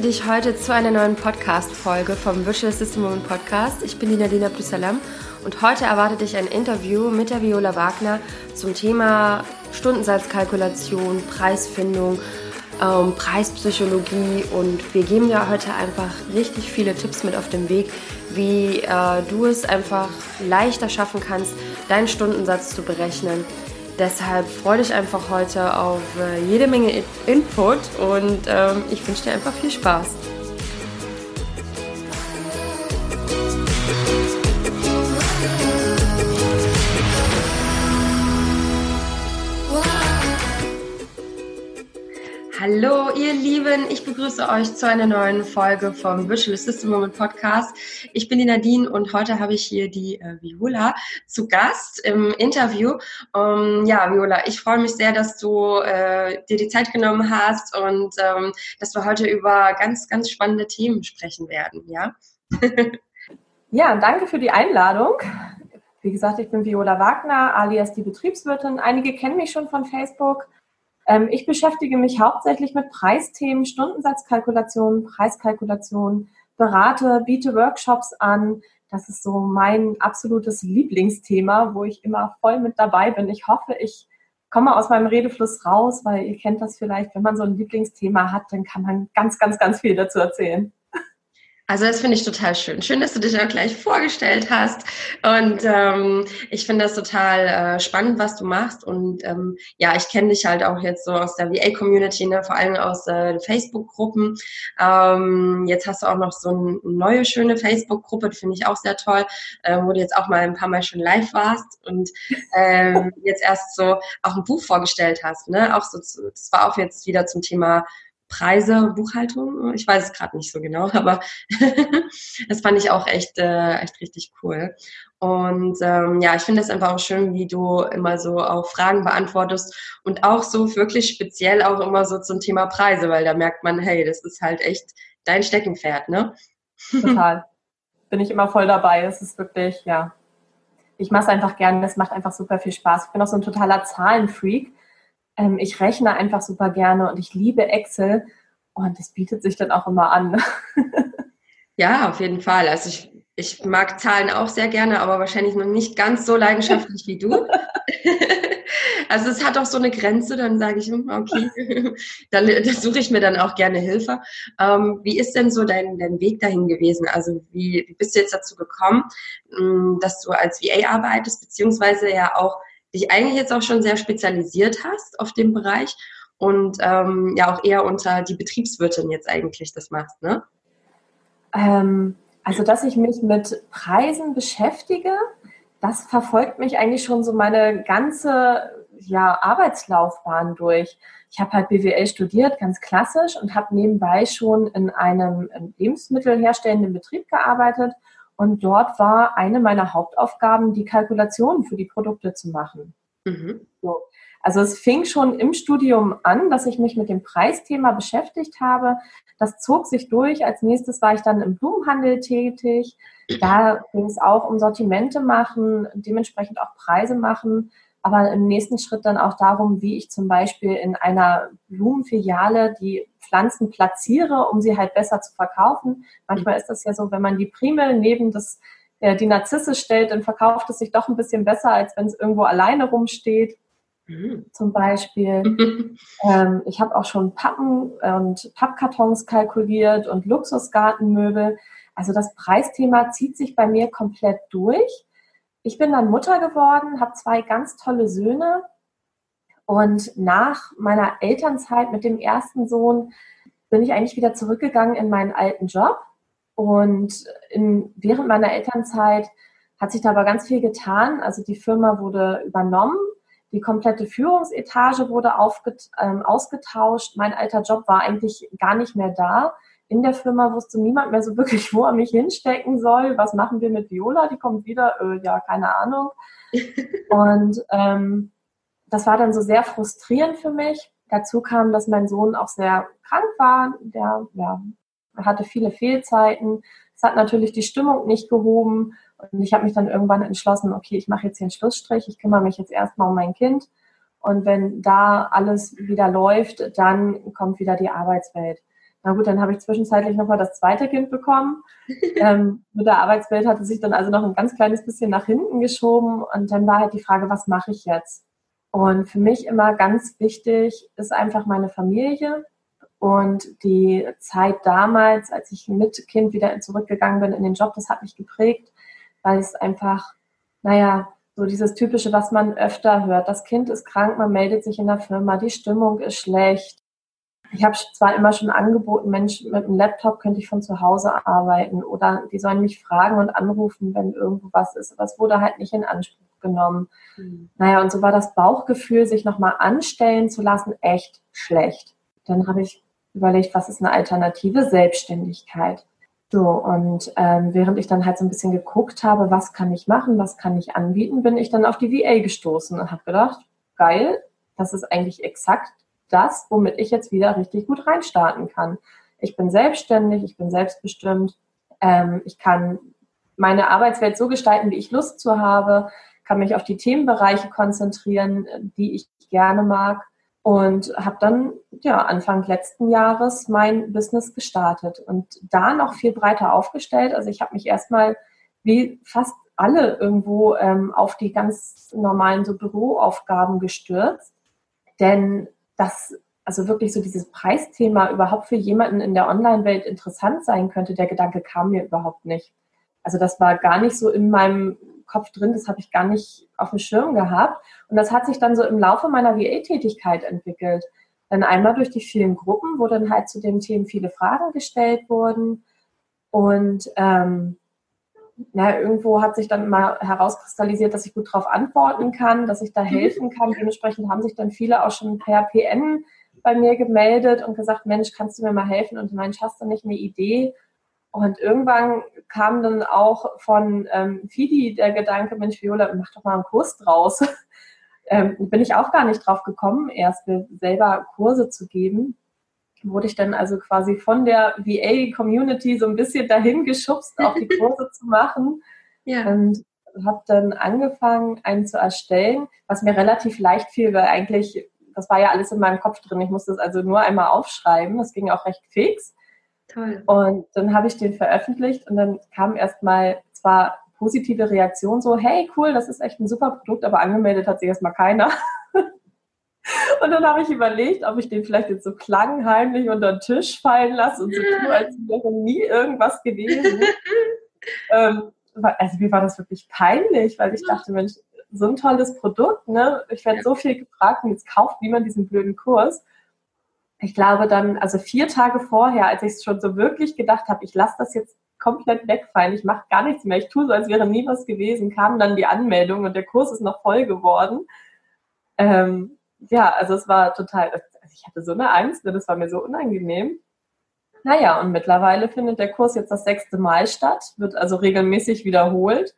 begrüße dich heute zu einer neuen Podcast-Folge vom Visual System Woman Podcast. Ich bin die Nadina Plüsalam und heute erwartet dich ein Interview mit der Viola Wagner zum Thema Stundensatzkalkulation, Preisfindung, ähm, Preispsychologie und wir geben dir heute einfach richtig viele Tipps mit auf dem Weg, wie äh, du es einfach leichter schaffen kannst, deinen Stundensatz zu berechnen Deshalb freue dich einfach heute auf äh, jede Menge Input und ähm, ich wünsche dir einfach viel Spaß. Hallo, ihr Lieben, ich begrüße euch zu einer neuen Folge vom Visual System Moment Podcast. Ich bin die Nadine und heute habe ich hier die äh, Viola zu Gast im Interview. Um, ja, Viola, ich freue mich sehr, dass du äh, dir die Zeit genommen hast und ähm, dass wir heute über ganz, ganz spannende Themen sprechen werden, ja? ja, danke für die Einladung. Wie gesagt, ich bin Viola Wagner, alias die Betriebswirtin. Einige kennen mich schon von Facebook. Ähm, ich beschäftige mich hauptsächlich mit Preisthemen, Stundensatzkalkulationen, Preiskalkulationen, berate, biete Workshops an. Das ist so mein absolutes Lieblingsthema, wo ich immer voll mit dabei bin. Ich hoffe, ich komme aus meinem Redefluss raus, weil ihr kennt das vielleicht, wenn man so ein Lieblingsthema hat, dann kann man ganz, ganz, ganz viel dazu erzählen. Also das finde ich total schön. Schön, dass du dich auch gleich vorgestellt hast. Und ähm, ich finde das total äh, spannend, was du machst. Und ähm, ja, ich kenne dich halt auch jetzt so aus der VA-Community, ne? vor allem aus äh, Facebook-Gruppen. Ähm, jetzt hast du auch noch so eine neue, schöne Facebook-Gruppe, die finde ich auch sehr toll, äh, wo du jetzt auch mal ein paar Mal schon live warst und ähm, jetzt erst so auch ein Buch vorgestellt hast. Ne? Auch so, das war auch jetzt wieder zum Thema Preise, Buchhaltung. Ich weiß es gerade nicht so genau, aber das fand ich auch echt, äh, echt richtig cool. Und ähm, ja, ich finde es einfach auch schön, wie du immer so auch Fragen beantwortest und auch so wirklich speziell auch immer so zum Thema Preise, weil da merkt man, hey, das ist halt echt dein Steckenpferd, ne? Total. Bin ich immer voll dabei. Es ist wirklich, ja. Ich mache es einfach gerne. Es macht einfach super viel Spaß. Ich bin auch so ein totaler Zahlenfreak ähm, ich rechne einfach super gerne und ich liebe Excel und das bietet sich dann auch immer an. ja, auf jeden Fall. Also ich, ich mag Zahlen auch sehr gerne, aber wahrscheinlich noch nicht ganz so leidenschaftlich wie du. also es hat auch so eine Grenze, dann sage ich, hm, okay, dann, suche ich mir dann auch gerne Hilfe. Ähm, wie ist denn so dein, dein Weg dahin gewesen? Also wie, wie bist du jetzt dazu gekommen, hm, dass du als VA arbeitest, beziehungsweise ja auch dich eigentlich jetzt auch schon sehr spezialisiert hast auf dem Bereich und ähm, ja auch eher unter die Betriebswirtin jetzt eigentlich das machst, ne? Ähm, also, dass ich mich mit Preisen beschäftige, das verfolgt mich eigentlich schon so meine ganze ja, Arbeitslaufbahn durch. Ich habe halt BWL studiert, ganz klassisch, und habe nebenbei schon in einem lebensmittelherstellenden Betrieb gearbeitet und dort war eine meiner Hauptaufgaben, die Kalkulationen für die Produkte zu machen. Mhm. So. Also es fing schon im Studium an, dass ich mich mit dem Preisthema beschäftigt habe. Das zog sich durch. Als nächstes war ich dann im Blumenhandel tätig. Da ging es auch um Sortimente machen, dementsprechend auch Preise machen aber im nächsten Schritt dann auch darum, wie ich zum Beispiel in einer Blumenfiliale die Pflanzen platziere, um sie halt besser zu verkaufen. Manchmal ist das ja so, wenn man die Primel neben das, äh, die Narzisse stellt, dann verkauft es sich doch ein bisschen besser, als wenn es irgendwo alleine rumsteht. Mhm. Zum Beispiel. ähm, ich habe auch schon Pappen und Pappkartons kalkuliert und Luxusgartenmöbel. Also das Preisthema zieht sich bei mir komplett durch ich bin dann Mutter geworden, habe zwei ganz tolle Söhne und nach meiner Elternzeit mit dem ersten Sohn bin ich eigentlich wieder zurückgegangen in meinen alten Job. Und in, während meiner Elternzeit hat sich da aber ganz viel getan. Also die Firma wurde übernommen, die komplette Führungsetage wurde aufget, ähm, ausgetauscht. Mein alter Job war eigentlich gar nicht mehr da in der Firma wusste niemand mehr so wirklich, wo er mich hinstecken soll. Was machen wir mit Viola? Die kommt wieder. Äh, ja, keine Ahnung. Und ähm, das war dann so sehr frustrierend für mich. Dazu kam, dass mein Sohn auch sehr krank war. Der ja, hatte viele Fehlzeiten. Es hat natürlich die Stimmung nicht gehoben. Und ich habe mich dann irgendwann entschlossen, okay, ich mache jetzt hier einen Schlussstrich. Ich kümmere mich jetzt erstmal um mein Kind. Und wenn da alles wieder läuft, dann kommt wieder die Arbeitswelt. Na gut, dann habe ich zwischenzeitlich nochmal das zweite Kind bekommen. ähm, mit der Arbeitswelt hatte sich dann also noch ein ganz kleines bisschen nach hinten geschoben. Und dann war halt die Frage, was mache ich jetzt? Und für mich immer ganz wichtig ist einfach meine Familie. Und die Zeit damals, als ich mit Kind wieder zurückgegangen bin in den Job, das hat mich geprägt, weil es einfach, naja, so dieses typische, was man öfter hört. Das Kind ist krank, man meldet sich in der Firma, die Stimmung ist schlecht. Ich habe zwar immer schon angeboten, Mensch, mit einem Laptop könnte ich von zu Hause arbeiten oder die sollen mich fragen und anrufen, wenn irgendwo was ist. Aber es wurde halt nicht in Anspruch genommen. Mhm. Naja, und so war das Bauchgefühl, sich nochmal anstellen zu lassen, echt schlecht. Dann habe ich überlegt, was ist eine alternative Selbstständigkeit. So, und ähm, während ich dann halt so ein bisschen geguckt habe, was kann ich machen, was kann ich anbieten, bin ich dann auf die VA gestoßen und habe gedacht, geil, das ist eigentlich exakt das, womit ich jetzt wieder richtig gut reinstarten kann. Ich bin selbstständig, ich bin selbstbestimmt, ähm, ich kann meine Arbeitswelt so gestalten, wie ich Lust zu habe, kann mich auf die Themenbereiche konzentrieren, die ich gerne mag und habe dann ja Anfang letzten Jahres mein Business gestartet und da noch viel breiter aufgestellt. Also ich habe mich erstmal wie fast alle irgendwo ähm, auf die ganz normalen so Büroaufgaben gestürzt, denn das also wirklich so dieses Preisthema überhaupt für jemanden in der Online-Welt interessant sein könnte, der Gedanke kam mir überhaupt nicht. Also das war gar nicht so in meinem Kopf drin, das habe ich gar nicht auf dem Schirm gehabt. Und das hat sich dann so im Laufe meiner VA-Tätigkeit entwickelt. Dann einmal durch die vielen Gruppen, wo dann halt zu den Themen viele Fragen gestellt wurden. Und ähm, na, irgendwo hat sich dann mal herauskristallisiert, dass ich gut darauf antworten kann, dass ich da mhm. helfen kann. Dementsprechend haben sich dann viele auch schon per PN bei mir gemeldet und gesagt, Mensch, kannst du mir mal helfen? Und Mensch, hast du nicht eine Idee? Und irgendwann kam dann auch von ähm, Fidi der Gedanke, Mensch, Viola, mach doch mal einen Kurs draus. ähm, bin ich auch gar nicht drauf gekommen, erst selber Kurse zu geben. Wurde ich dann also quasi von der VA-Community so ein bisschen dahin geschubst, auch die Kurse zu machen. Ja. Und habe dann angefangen, einen zu erstellen, was mir relativ leicht fiel, weil eigentlich, das war ja alles in meinem Kopf drin. Ich musste es also nur einmal aufschreiben. Das ging auch recht fix. Toll. Und dann habe ich den veröffentlicht und dann kam erstmal zwar positive Reaktion, so, hey, cool, das ist echt ein super Produkt, aber angemeldet hat sich erstmal keiner. und dann habe ich überlegt, ob ich den vielleicht jetzt so klangheimlich unter den Tisch fallen lasse und so tue, als wäre nie irgendwas gewesen. ähm, also mir war das wirklich peinlich, weil ich dachte, Mensch, so ein tolles Produkt, ne? Ich werde so viel gefragt und jetzt kauft niemand diesen blöden Kurs ich glaube dann, also vier Tage vorher, als ich es schon so wirklich gedacht habe, ich lasse das jetzt komplett wegfallen, ich mache gar nichts mehr, ich tue so, als wäre nie was gewesen, kam dann die Anmeldung und der Kurs ist noch voll geworden. Ähm, ja, also es war total, also ich hatte so eine Angst, ne, das war mir so unangenehm. Naja, und mittlerweile findet der Kurs jetzt das sechste Mal statt, wird also regelmäßig wiederholt,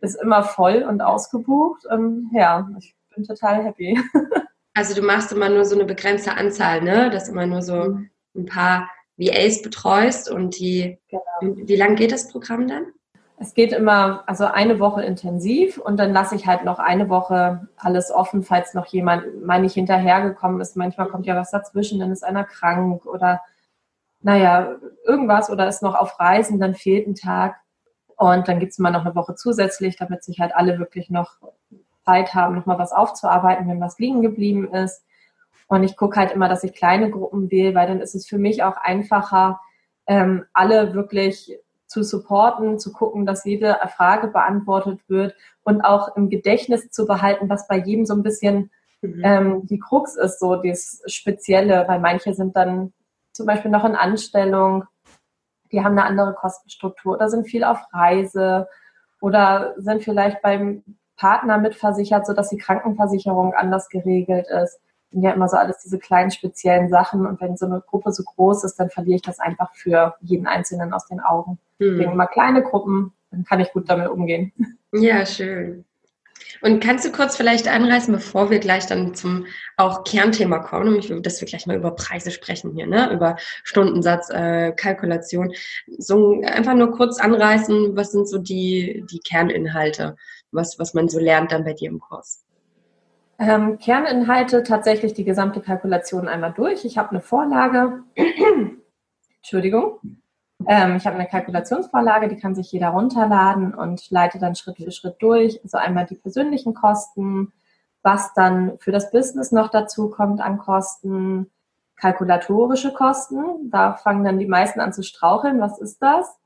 ist immer voll und ausgebucht. Ähm, ja, ich bin total happy. Also du machst immer nur so eine begrenzte Anzahl, ne? Dass immer nur so mhm. ein paar VAs betreust und die. Genau. Wie lange geht das Programm dann? Es geht immer, also eine Woche intensiv und dann lasse ich halt noch eine Woche alles offen, falls noch jemand mal nicht hinterhergekommen ist. Manchmal kommt ja was dazwischen, dann ist einer krank oder naja, irgendwas oder ist noch auf Reisen, dann fehlt ein Tag. Und dann gibt es immer noch eine Woche zusätzlich, damit sich halt alle wirklich noch Zeit haben, nochmal was aufzuarbeiten, wenn was liegen geblieben ist. Und ich gucke halt immer, dass ich kleine Gruppen wähle, weil dann ist es für mich auch einfacher, ähm, alle wirklich zu supporten, zu gucken, dass jede Frage beantwortet wird und auch im Gedächtnis zu behalten, was bei jedem so ein bisschen mhm. ähm, die Krux ist, so das Spezielle, weil manche sind dann zum Beispiel noch in Anstellung, die haben eine andere Kostenstruktur oder sind viel auf Reise oder sind vielleicht beim Partner mitversichert, sodass die Krankenversicherung anders geregelt ist. Sind ja immer so alles diese kleinen speziellen Sachen. Und wenn so eine Gruppe so groß ist, dann verliere ich das einfach für jeden Einzelnen aus den Augen. Hm. Deswegen immer kleine Gruppen, dann kann ich gut damit umgehen. Ja, schön. Und kannst du kurz vielleicht anreißen, bevor wir gleich dann zum auch Kernthema kommen, nämlich dass wir gleich mal über Preise sprechen hier, ne? über Stundensatz, äh, Kalkulation. So einfach nur kurz anreißen, was sind so die, die Kerninhalte, was, was man so lernt dann bei dir im Kurs? Ähm, Kerninhalte tatsächlich die gesamte Kalkulation einmal durch. Ich habe eine Vorlage. Entschuldigung. Ähm, ich habe eine Kalkulationsvorlage, die kann sich jeder runterladen und leite dann Schritt für Schritt durch. Also einmal die persönlichen Kosten, was dann für das Business noch dazu kommt an Kosten, kalkulatorische Kosten. Da fangen dann die meisten an zu straucheln. Was ist das?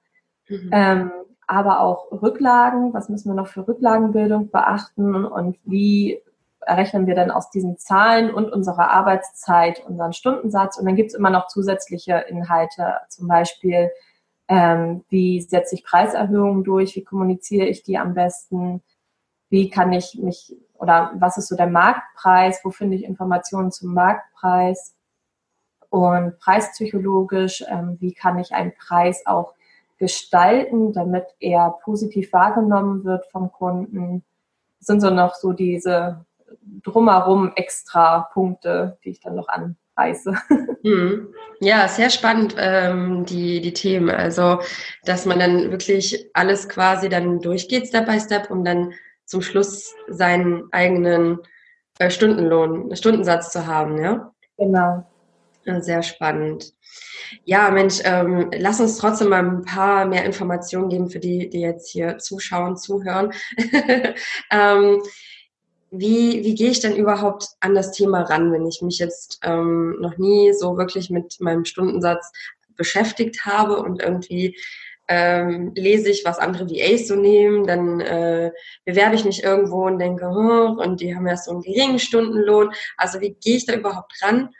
Mhm. Ähm, aber auch Rücklagen. Was müssen wir noch für Rücklagenbildung beachten und wie errechnen wir dann aus diesen Zahlen und unserer Arbeitszeit unseren Stundensatz. Und dann gibt es immer noch zusätzliche Inhalte, zum Beispiel, ähm, wie setze ich Preiserhöhungen durch, wie kommuniziere ich die am besten, wie kann ich mich oder was ist so der Marktpreis, wo finde ich Informationen zum Marktpreis und preispsychologisch, ähm, wie kann ich einen Preis auch gestalten, damit er positiv wahrgenommen wird vom Kunden. Sind so noch so diese drumherum extra Punkte, die ich dann noch anreiße. Mhm. Ja, sehr spannend, ähm, die, die Themen. Also, dass man dann wirklich alles quasi dann durchgeht, Step by Step, um dann zum Schluss seinen eigenen äh, Stundenlohn, Stundensatz zu haben, ja? Genau. Sehr spannend. Ja, Mensch, ähm, lass uns trotzdem mal ein paar mehr Informationen geben für die, die jetzt hier zuschauen, zuhören. ähm, wie, wie gehe ich denn überhaupt an das Thema ran, wenn ich mich jetzt ähm, noch nie so wirklich mit meinem Stundensatz beschäftigt habe und irgendwie ähm, lese ich, was andere VAs so nehmen, dann äh, bewerbe ich mich irgendwo und denke, oh, und die haben ja so einen geringen Stundenlohn. Also wie gehe ich da überhaupt ran?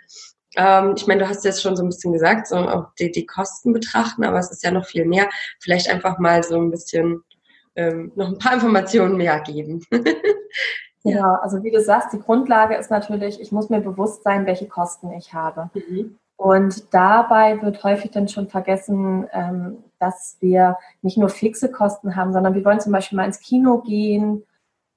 Ähm, ich meine, du hast jetzt schon so ein bisschen gesagt, so auch die, die Kosten betrachten, aber es ist ja noch viel mehr. Vielleicht einfach mal so ein bisschen ähm, noch ein paar Informationen mehr geben. Ja, also wie du sagst, die Grundlage ist natürlich, ich muss mir bewusst sein, welche Kosten ich habe. Mhm. Und dabei wird häufig dann schon vergessen, ähm, dass wir nicht nur fixe Kosten haben, sondern wir wollen zum Beispiel mal ins Kino gehen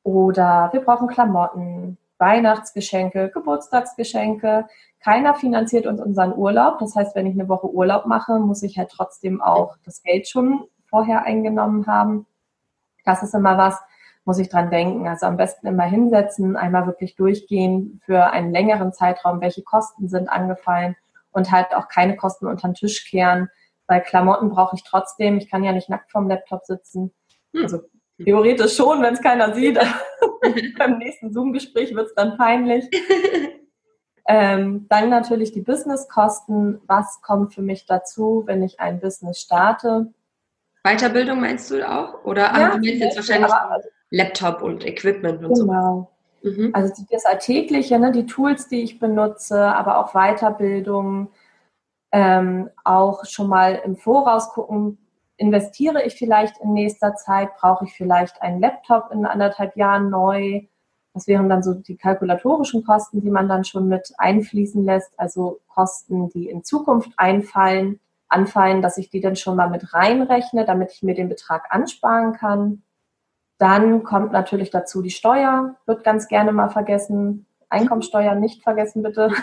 oder wir brauchen Klamotten, Weihnachtsgeschenke, Geburtstagsgeschenke. Keiner finanziert uns unseren Urlaub. Das heißt, wenn ich eine Woche Urlaub mache, muss ich halt trotzdem auch das Geld schon vorher eingenommen haben. Das ist immer was, muss ich dran denken. Also am besten immer hinsetzen, einmal wirklich durchgehen für einen längeren Zeitraum, welche Kosten sind angefallen und halt auch keine Kosten unter den Tisch kehren, weil Klamotten brauche ich trotzdem. Ich kann ja nicht nackt vorm Laptop sitzen. Hm. Also theoretisch schon, wenn es keiner sieht. Beim nächsten Zoom-Gespräch wird es dann peinlich. Ähm, dann natürlich die Businesskosten. Was kommt für mich dazu, wenn ich ein Business starte? Weiterbildung meinst du auch? Oder ja, du meinst jetzt wahrscheinlich aber, Laptop und Equipment und genau. so. Mhm. Also das Alltägliche, ne, die Tools, die ich benutze, aber auch Weiterbildung, ähm, auch schon mal im Voraus gucken, investiere ich vielleicht in nächster Zeit, brauche ich vielleicht einen Laptop in anderthalb Jahren neu. Das wären dann so die kalkulatorischen Kosten, die man dann schon mit einfließen lässt, also Kosten, die in Zukunft einfallen, anfallen, dass ich die dann schon mal mit reinrechne, damit ich mir den Betrag ansparen kann. Dann kommt natürlich dazu die Steuer, wird ganz gerne mal vergessen. Einkommensteuer nicht vergessen, bitte.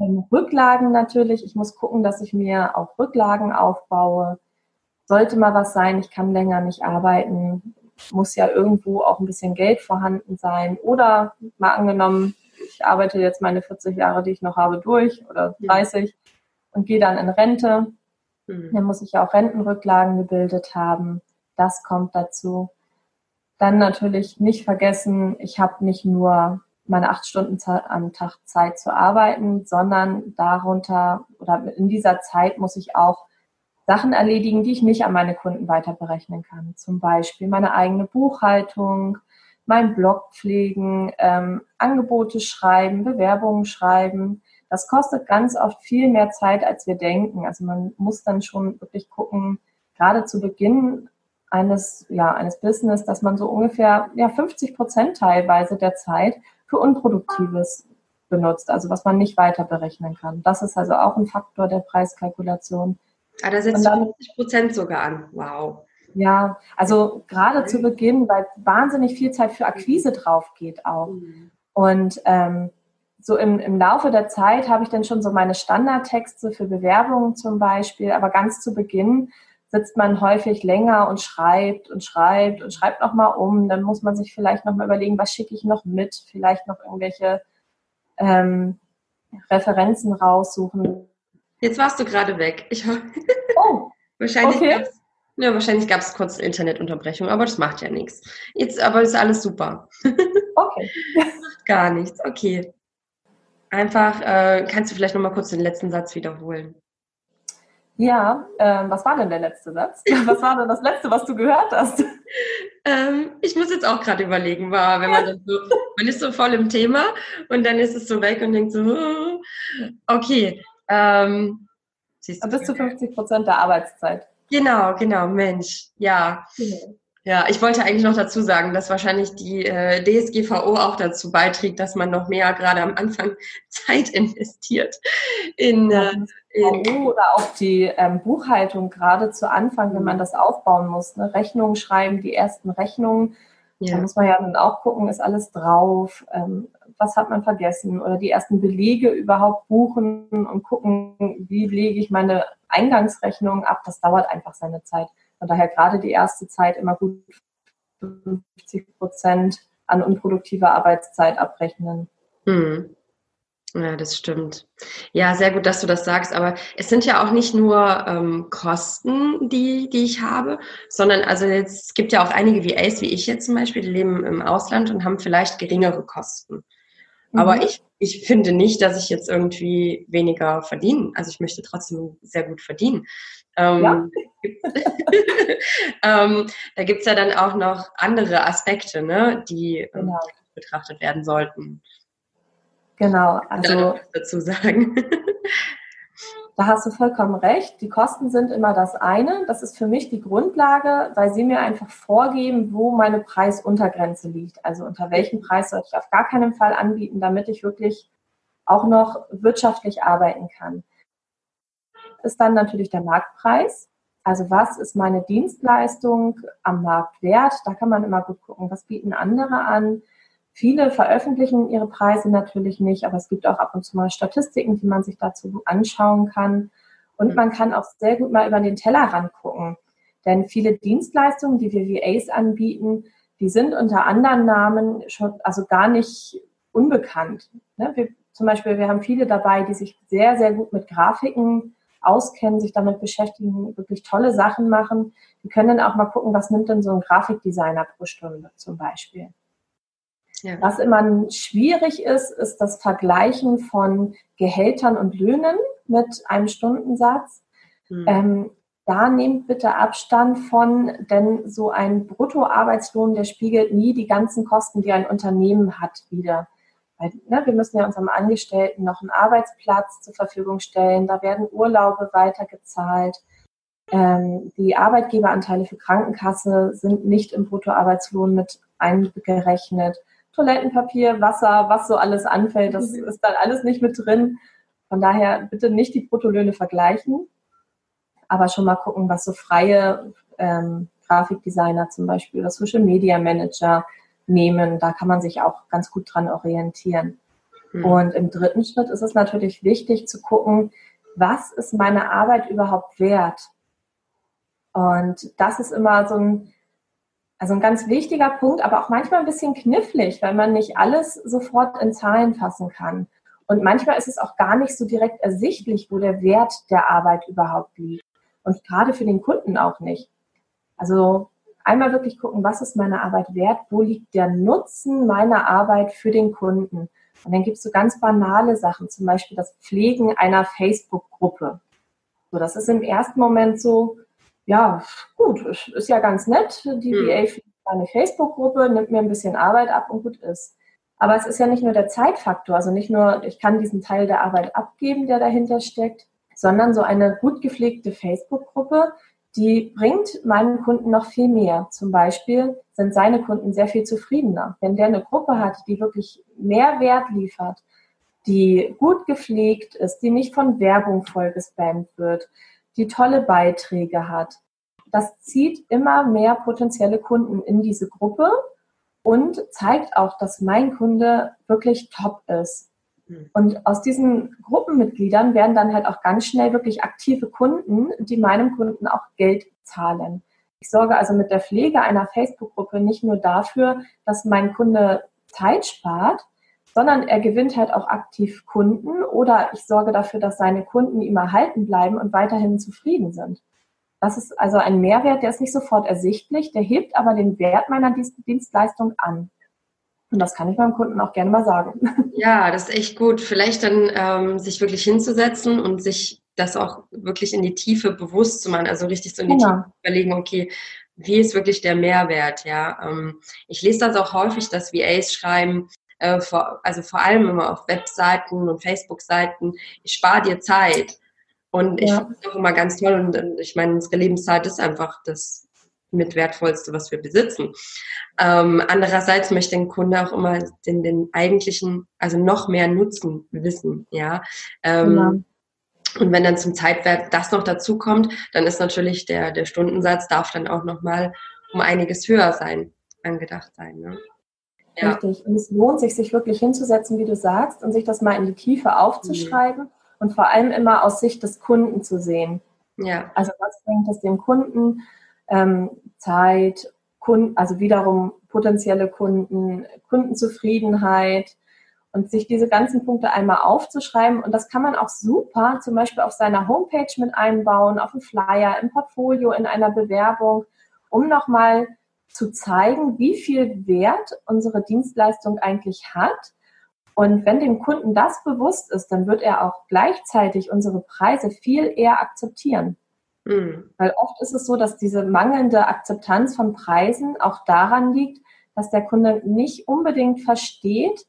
Ähm, Rücklagen natürlich. Ich muss gucken, dass ich mir auch Rücklagen aufbaue. Sollte mal was sein, ich kann länger nicht arbeiten, muss ja irgendwo auch ein bisschen Geld vorhanden sein. Oder mal angenommen, ich arbeite jetzt meine 40 Jahre, die ich noch habe, durch oder 30 und gehe dann in Rente. Mhm. Dann muss ich ja auch Rentenrücklagen gebildet haben. Das kommt dazu. Dann natürlich nicht vergessen, ich habe nicht nur meine acht Stunden am Tag Zeit zu arbeiten, sondern darunter oder in dieser Zeit muss ich auch Sachen erledigen, die ich nicht an meine Kunden weiter berechnen kann. Zum Beispiel meine eigene Buchhaltung, mein Blog pflegen, ähm, Angebote schreiben, Bewerbungen schreiben. Das kostet ganz oft viel mehr Zeit, als wir denken. Also man muss dann schon wirklich gucken, gerade zu Beginn eines, ja, eines Business, dass man so ungefähr ja, 50 Prozent teilweise der Zeit für Unproduktives benutzt, also was man nicht weiter berechnen kann. Das ist also auch ein Faktor der Preiskalkulation. Ah, da setzt dann, 50 Prozent sogar an. Wow. Ja, also gerade zu Beginn, weil wahnsinnig viel Zeit für Akquise drauf geht auch. Mhm. Und ähm, so im, im Laufe der Zeit habe ich dann schon so meine Standardtexte für Bewerbungen zum Beispiel, aber ganz zu Beginn sitzt man häufig länger und schreibt und schreibt und schreibt nochmal um. Dann muss man sich vielleicht nochmal überlegen, was schicke ich noch mit, vielleicht noch irgendwelche ähm, Referenzen raussuchen. Jetzt warst du gerade weg. Ich, oh, wahrscheinlich okay. gab's, ja, wahrscheinlich gab es kurz eine Internetunterbrechung, aber das macht ja nichts. Jetzt aber ist alles super. Okay. macht gar nichts. Okay. Einfach, äh, kannst du vielleicht nochmal kurz den letzten Satz wiederholen? Ja, ähm, was war denn der letzte Satz? Was war denn das letzte, was du gehört hast? Ähm, ich muss jetzt auch gerade überlegen, war, wenn man so, man ist so voll im Thema und dann ist es so weg und denkt so, okay. Ähm, bis zu 50 Prozent der Arbeitszeit. Genau, genau, Mensch, ja. Genau. Ja, ich wollte eigentlich noch dazu sagen, dass wahrscheinlich die äh, DSGVO auch dazu beiträgt, dass man noch mehr gerade am Anfang Zeit investiert in, äh, in oder auch die ähm, Buchhaltung gerade zu Anfang, wenn man das aufbauen muss, ne? Rechnungen schreiben, die ersten Rechnungen. Ja. Da muss man ja dann auch gucken, ist alles drauf, ähm, was hat man vergessen oder die ersten Belege überhaupt buchen und gucken, wie lege ich meine Eingangsrechnung ab. Das dauert einfach seine Zeit. Von daher gerade die erste Zeit immer gut 50 Prozent an unproduktiver Arbeitszeit abrechnen. Hm. Ja, das stimmt. Ja, sehr gut, dass du das sagst. Aber es sind ja auch nicht nur ähm, Kosten, die, die ich habe, sondern also jetzt, es gibt ja auch einige VAs, wie ich jetzt zum Beispiel, die leben im Ausland und haben vielleicht geringere Kosten. Mhm. Aber ich, ich finde nicht, dass ich jetzt irgendwie weniger verdiene. Also ich möchte trotzdem sehr gut verdienen. Ähm, ja. ähm, da gibt's ja dann auch noch andere Aspekte, ne, die ähm, genau. betrachtet werden sollten. Genau, also dazu sagen. Da hast du vollkommen recht. Die Kosten sind immer das eine. Das ist für mich die Grundlage, weil sie mir einfach vorgeben, wo meine Preisuntergrenze liegt. Also unter welchem Preis sollte ich auf gar keinen Fall anbieten, damit ich wirklich auch noch wirtschaftlich arbeiten kann ist dann natürlich der Marktpreis. Also was ist meine Dienstleistung am Markt wert? Da kann man immer gut gucken, was bieten andere an. Viele veröffentlichen ihre Preise natürlich nicht, aber es gibt auch ab und zu mal Statistiken, die man sich dazu anschauen kann. Und man kann auch sehr gut mal über den Tellerrand gucken. Denn viele Dienstleistungen, die wir VAs anbieten, die sind unter anderen Namen schon, also gar nicht unbekannt. Ne? Wir, zum Beispiel, wir haben viele dabei, die sich sehr, sehr gut mit Grafiken auskennen, sich damit beschäftigen, wirklich tolle Sachen machen. Die können dann auch mal gucken, was nimmt denn so ein Grafikdesigner pro Stunde zum Beispiel. Ja. Was immer schwierig ist, ist das Vergleichen von Gehältern und Löhnen mit einem Stundensatz. Hm. Ähm, da nehmt bitte Abstand von, denn so ein Bruttoarbeitslohn, der spiegelt nie die ganzen Kosten, die ein Unternehmen hat, wieder. Weil, ne, wir müssen ja unserem Angestellten noch einen Arbeitsplatz zur Verfügung stellen, da werden Urlaube weitergezahlt. Ähm, die Arbeitgeberanteile für Krankenkasse sind nicht im Bruttoarbeitslohn mit eingerechnet. Toilettenpapier, Wasser, was so alles anfällt, das mhm. ist dann alles nicht mit drin. Von daher bitte nicht die Bruttolöhne vergleichen, aber schon mal gucken, was so freie ähm, Grafikdesigner zum Beispiel oder Social Media Manager, nehmen. Da kann man sich auch ganz gut dran orientieren. Mhm. Und im dritten Schritt ist es natürlich wichtig zu gucken, was ist meine Arbeit überhaupt wert? Und das ist immer so ein, also ein ganz wichtiger Punkt, aber auch manchmal ein bisschen knifflig, weil man nicht alles sofort in Zahlen fassen kann. Und manchmal ist es auch gar nicht so direkt ersichtlich, wo der Wert der Arbeit überhaupt liegt. Und gerade für den Kunden auch nicht. Also einmal wirklich gucken, was ist meine Arbeit wert, wo liegt der Nutzen meiner Arbeit für den Kunden. Und dann gibt es so ganz banale Sachen, zum Beispiel das Pflegen einer Facebook-Gruppe. So, das ist im ersten Moment so, ja, gut, ist ja ganz nett, die hm. VA pflegt eine Facebook-Gruppe, nimmt mir ein bisschen Arbeit ab und gut ist. Aber es ist ja nicht nur der Zeitfaktor, also nicht nur, ich kann diesen Teil der Arbeit abgeben, der dahinter steckt, sondern so eine gut gepflegte Facebook-Gruppe die bringt meinen Kunden noch viel mehr. Zum Beispiel sind seine Kunden sehr viel zufriedener. Wenn der eine Gruppe hat, die wirklich mehr Wert liefert, die gut gepflegt ist, die nicht von Werbung vollgespammt wird, die tolle Beiträge hat. Das zieht immer mehr potenzielle Kunden in diese Gruppe und zeigt auch, dass mein Kunde wirklich top ist. Hm. Und aus diesen Gruppenmitgliedern werden dann halt auch ganz schnell wirklich aktive Kunden, die meinem Kunden auch Geld zahlen. Ich sorge also mit der Pflege einer Facebook-Gruppe nicht nur dafür, dass mein Kunde Zeit spart, sondern er gewinnt halt auch aktiv Kunden oder ich sorge dafür, dass seine Kunden ihm erhalten bleiben und weiterhin zufrieden sind. Das ist also ein Mehrwert, der ist nicht sofort ersichtlich, der hebt aber den Wert meiner Dienstleistung an. Und das kann ich meinem Kunden auch gerne mal sagen. Ja, das ist echt gut. Vielleicht dann ähm, sich wirklich hinzusetzen und sich das auch wirklich in die Tiefe bewusst zu machen, also richtig so in die genau. Tiefe überlegen, okay, wie ist wirklich der Mehrwert, ja. Ähm, ich lese das auch häufig, dass VAs schreiben, äh, vor, also vor allem immer auf Webseiten und Facebook-Seiten, ich spare dir Zeit. Und ich ja. finde es auch immer ganz toll und, und ich meine, unsere Lebenszeit ist einfach das mit wertvollste, was wir besitzen. Ähm, andererseits möchte ein Kunde auch immer den, den eigentlichen, also noch mehr Nutzen wissen, ja. Ähm, ja. Und wenn dann zum Zeitwert das noch dazu kommt, dann ist natürlich der, der Stundensatz darf dann auch nochmal um einiges höher sein, angedacht sein. Ne? Ja. Richtig. Und es lohnt sich, sich wirklich hinzusetzen, wie du sagst, und sich das mal in die Tiefe aufzuschreiben mhm. und vor allem immer aus Sicht des Kunden zu sehen. Ja. Also was bringt es dem Kunden? Ähm, Zeit, Kunden, also wiederum potenzielle Kunden, Kundenzufriedenheit und sich diese ganzen Punkte einmal aufzuschreiben. Und das kann man auch super zum Beispiel auf seiner Homepage mit einbauen, auf dem Flyer, im Portfolio, in einer Bewerbung, um nochmal zu zeigen, wie viel Wert unsere Dienstleistung eigentlich hat. Und wenn dem Kunden das bewusst ist, dann wird er auch gleichzeitig unsere Preise viel eher akzeptieren. Mhm. Weil oft ist es so, dass diese mangelnde Akzeptanz von Preisen auch daran liegt, dass der Kunde nicht unbedingt versteht,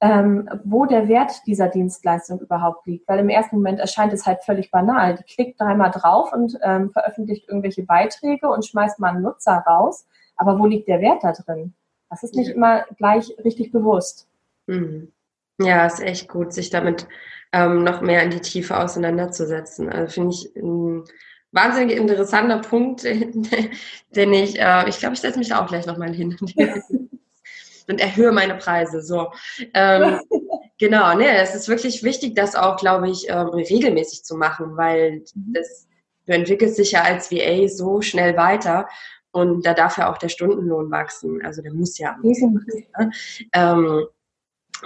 ähm, wo der Wert dieser Dienstleistung überhaupt liegt. Weil im ersten Moment erscheint es halt völlig banal. Die klickt dreimal drauf und ähm, veröffentlicht irgendwelche Beiträge und schmeißt mal einen Nutzer raus. Aber wo liegt der Wert da drin? Das ist nicht immer gleich richtig bewusst. Mhm. Ja, ist echt gut, sich damit ähm, noch mehr in die Tiefe auseinanderzusetzen. Also finde ich ein wahnsinnig interessanter Punkt, den ich, äh, ich glaube, ich setze mich da auch gleich nochmal hin und erhöhe meine Preise. So. Ähm, genau, ne, es ist wirklich wichtig, das auch, glaube ich, ähm, regelmäßig zu machen, weil mhm. das, du entwickelst dich ja als VA so schnell weiter und da darf ja auch der Stundenlohn wachsen. Also der muss ja. Ne? Ähm,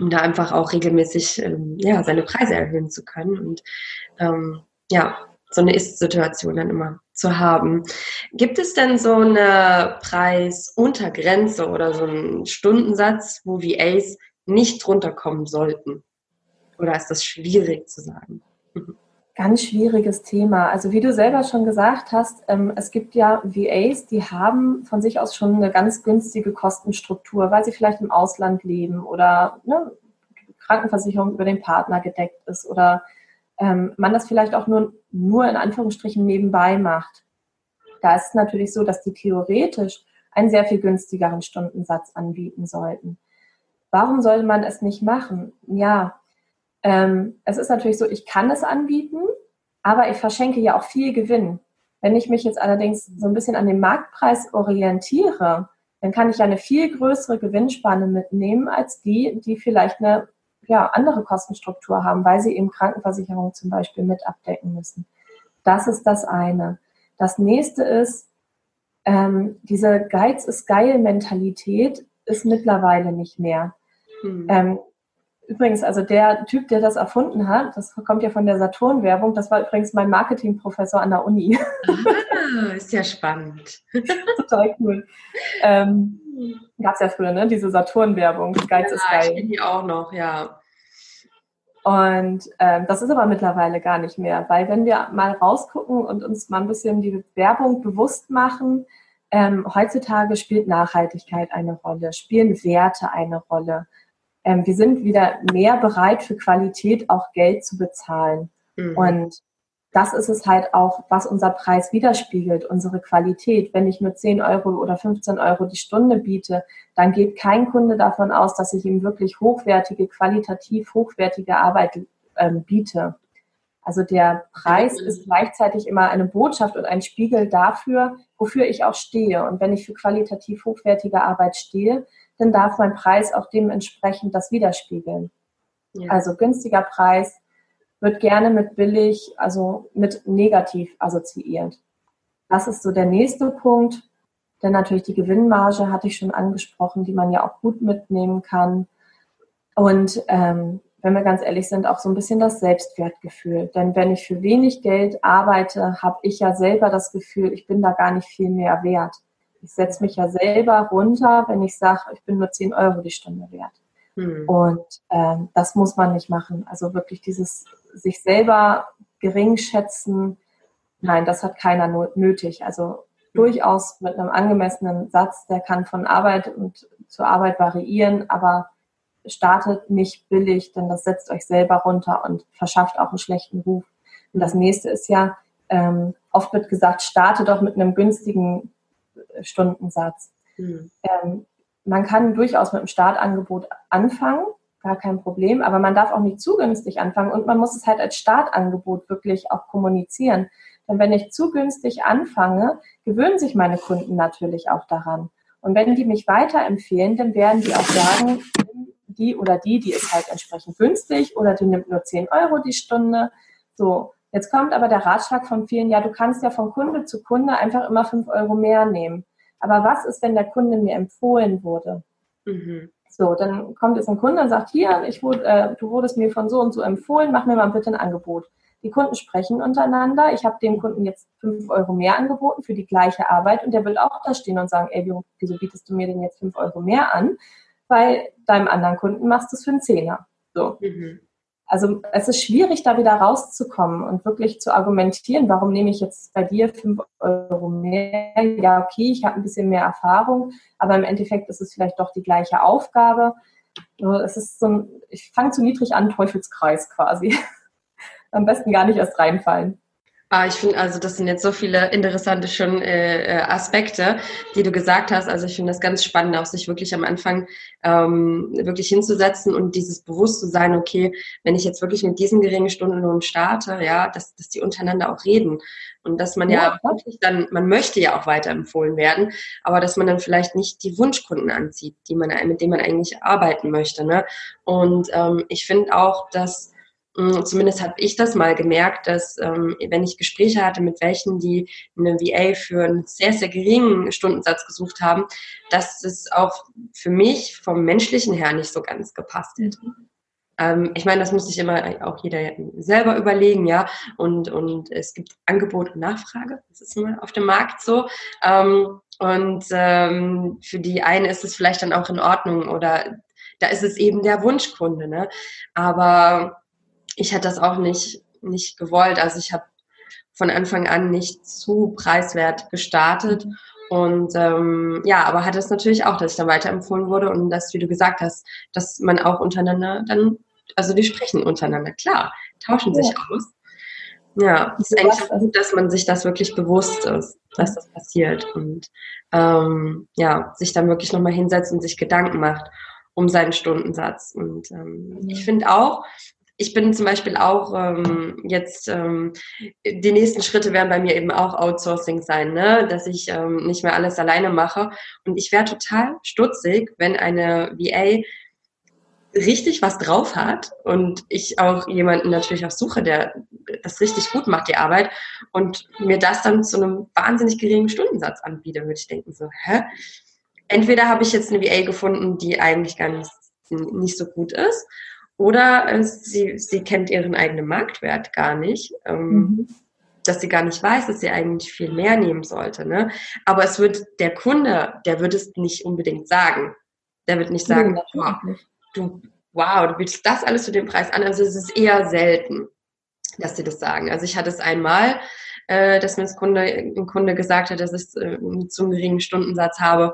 um da einfach auch regelmäßig ähm, ja, seine Preise erhöhen zu können. Und ähm, ja, so eine Ist-Situation dann immer zu haben. Gibt es denn so eine Preisuntergrenze oder so einen Stundensatz, wo VAs nicht runterkommen sollten? Oder ist das schwierig zu sagen? Ganz schwieriges Thema. Also wie du selber schon gesagt hast, ähm, es gibt ja VAs, die haben von sich aus schon eine ganz günstige Kostenstruktur, weil sie vielleicht im Ausland leben oder ne, Krankenversicherung über den Partner gedeckt ist oder ähm, man das vielleicht auch nur, nur in Anführungsstrichen nebenbei macht. Da ist es natürlich so, dass die theoretisch einen sehr viel günstigeren Stundensatz anbieten sollten. Warum sollte man es nicht machen? Ja, ähm, es ist natürlich so, ich kann es anbieten, aber ich verschenke ja auch viel Gewinn. Wenn ich mich jetzt allerdings so ein bisschen an den Marktpreis orientiere, dann kann ich ja eine viel größere Gewinnspanne mitnehmen als die, die vielleicht eine ja, andere Kostenstruktur haben, weil sie eben Krankenversicherung zum Beispiel mit abdecken müssen. Das ist das eine. Das nächste ist, ähm, diese Geiz ist geil Mentalität ist mittlerweile nicht mehr. Hm. Ähm, Übrigens, also der Typ, der das erfunden hat, das kommt ja von der Saturn-Werbung, das war übrigens mein Marketingprofessor an der Uni. Ah, ist ja spannend. Total cool. Ähm, Gab es ja früher, ne? Diese Saturn-Werbung. Geiz ja, ist geil. Ich kenne die auch noch, ja. Und ähm, das ist aber mittlerweile gar nicht mehr, weil wenn wir mal rausgucken und uns mal ein bisschen die Werbung bewusst machen, ähm, heutzutage spielt Nachhaltigkeit eine Rolle, spielen Werte eine Rolle ähm, wir sind wieder mehr bereit für Qualität auch Geld zu bezahlen. Mhm. Und das ist es halt auch, was unser Preis widerspiegelt, unsere Qualität. Wenn ich nur 10 Euro oder 15 Euro die Stunde biete, dann geht kein Kunde davon aus, dass ich ihm wirklich hochwertige, qualitativ hochwertige Arbeit ähm, biete. Also der Preis ist gleichzeitig immer eine Botschaft und ein Spiegel dafür, wofür ich auch stehe. Und wenn ich für qualitativ hochwertige Arbeit stehe, dann darf mein Preis auch dementsprechend das widerspiegeln. Ja. Also günstiger Preis wird gerne mit billig, also mit negativ assoziiert. Das ist so der nächste Punkt. Denn natürlich die Gewinnmarge hatte ich schon angesprochen, die man ja auch gut mitnehmen kann. Und ähm, wenn wir ganz ehrlich sind, auch so ein bisschen das Selbstwertgefühl. Denn wenn ich für wenig Geld arbeite, habe ich ja selber das Gefühl, ich bin da gar nicht viel mehr wert. Ich setze mich ja selber runter, wenn ich sage, ich bin nur 10 Euro die Stunde wert. Hm. Und ähm, das muss man nicht machen. Also wirklich dieses sich selber gering schätzen, nein, das hat keiner nötig. Also durchaus mit einem angemessenen Satz, der kann von Arbeit und zur Arbeit variieren, aber startet nicht billig, denn das setzt euch selber runter und verschafft auch einen schlechten Ruf. Und das nächste ist ja, ähm, oft wird gesagt, starte doch mit einem günstigen Stundensatz. Mhm. Ähm, man kann durchaus mit einem Startangebot anfangen, gar kein Problem, aber man darf auch nicht zu günstig anfangen und man muss es halt als Startangebot wirklich auch kommunizieren. Denn wenn ich zu günstig anfange, gewöhnen sich meine Kunden natürlich auch daran. Und wenn die mich weiterempfehlen, dann werden die auch sagen, die oder die, die ist halt entsprechend günstig oder die nimmt nur 10 Euro die Stunde. So, jetzt kommt aber der Ratschlag von vielen, ja, du kannst ja von Kunde zu Kunde einfach immer 5 Euro mehr nehmen. Aber was ist, wenn der Kunde mir empfohlen wurde? Mhm. So, dann kommt jetzt ein Kunde und sagt, hier, ich wurde, äh, du wurdest mir von so und so empfohlen, mach mir mal bitte ein Angebot. Die Kunden sprechen untereinander. Ich habe dem Kunden jetzt fünf Euro mehr angeboten für die gleiche Arbeit und der will auch da stehen und sagen, ey, wieso bietest du mir denn jetzt fünf Euro mehr an? Bei deinem anderen Kunden machst du es für einen Zehner. So. Mhm. Also es ist schwierig, da wieder rauszukommen und wirklich zu argumentieren, warum nehme ich jetzt bei dir fünf Euro mehr? Ja, okay, ich habe ein bisschen mehr Erfahrung, aber im Endeffekt ist es vielleicht doch die gleiche Aufgabe. Es ist so ein, ich fange zu niedrig an, Teufelskreis quasi. am besten gar nicht erst reinfallen. Ah, ich finde, also das sind jetzt so viele interessante schon äh, äh, Aspekte, die du gesagt hast. Also ich finde das ganz spannend, auch sich wirklich am Anfang ähm, wirklich hinzusetzen und dieses Bewusstsein, okay, wenn ich jetzt wirklich mit diesen geringen Stundenlohn starte, ja, dass, dass die untereinander auch reden. Und dass man ja, ja wirklich dann, man möchte ja auch weiterempfohlen werden, aber dass man dann vielleicht nicht die Wunschkunden anzieht, die man, mit denen man eigentlich arbeiten möchte. Ne? Und ähm, ich finde auch, dass zumindest habe ich das mal gemerkt, dass ähm, wenn ich Gespräche hatte mit welchen, die eine VA für einen sehr, sehr geringen Stundensatz gesucht haben, dass es auch für mich vom menschlichen her nicht so ganz gepasst hätte. Mhm. Ähm, ich meine, das muss sich immer auch jeder selber überlegen, ja. Und, und es gibt Angebot und Nachfrage. Das ist immer auf dem Markt so. Ähm, und für die einen ist es vielleicht dann auch in Ordnung oder da ist es eben der Wunschkunde, ne? Aber ich hätte das auch nicht, nicht gewollt. Also ich habe von Anfang an nicht zu preiswert gestartet. Und ähm, ja, aber hat es natürlich auch, dass ich dann weiterempfohlen wurde und dass, wie du gesagt hast, dass man auch untereinander dann, also die sprechen untereinander, klar, tauschen sich ja. aus. Ja, es ist eigentlich gut, dass man sich das wirklich bewusst ist, dass das passiert und ähm, ja, sich dann wirklich nochmal hinsetzt und sich Gedanken macht um seinen Stundensatz. Und ähm, ich finde auch, ich bin zum Beispiel auch ähm, jetzt, ähm, die nächsten Schritte werden bei mir eben auch Outsourcing sein, ne? dass ich ähm, nicht mehr alles alleine mache. Und ich wäre total stutzig, wenn eine VA richtig was drauf hat und ich auch jemanden natürlich auch suche, der das richtig gut macht, die Arbeit, und mir das dann zu einem wahnsinnig geringen Stundensatz anbietet, würde ich denken so, hä? Entweder habe ich jetzt eine VA gefunden, die eigentlich gar nicht, nicht so gut ist, oder äh, sie, sie kennt ihren eigenen Marktwert gar nicht. Ähm, mhm. Dass sie gar nicht weiß, dass sie eigentlich viel mehr nehmen sollte. Ne? Aber es wird der Kunde, der wird es nicht unbedingt sagen. Der wird nicht sagen, nee, wow, du, wow, du bietest das alles zu dem Preis an. Also es ist eher selten, dass sie das sagen. Also ich hatte es einmal, äh, dass mir das Kunde, ein Kunde gesagt hat, dass ich äh, zu einem geringen Stundensatz habe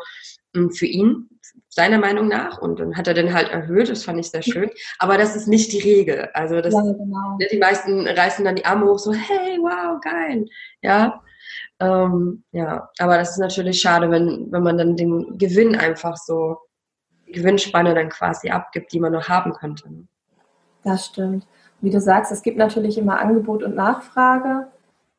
ähm, für ihn, seiner Meinung nach. Und dann hat er den halt erhöht, das fand ich sehr schön. Aber das ist nicht die Regel. Also das, ja, genau. Ne, die meisten reißen dann die Arme hoch, so, hey, wow, geil. Ja. Ähm, ja, aber das ist natürlich schade, wenn, wenn man dann den Gewinn einfach so, die Gewinnspanne dann quasi abgibt, die man noch haben könnte. Ne? Das stimmt. Wie du sagst, es gibt natürlich immer Angebot und Nachfrage.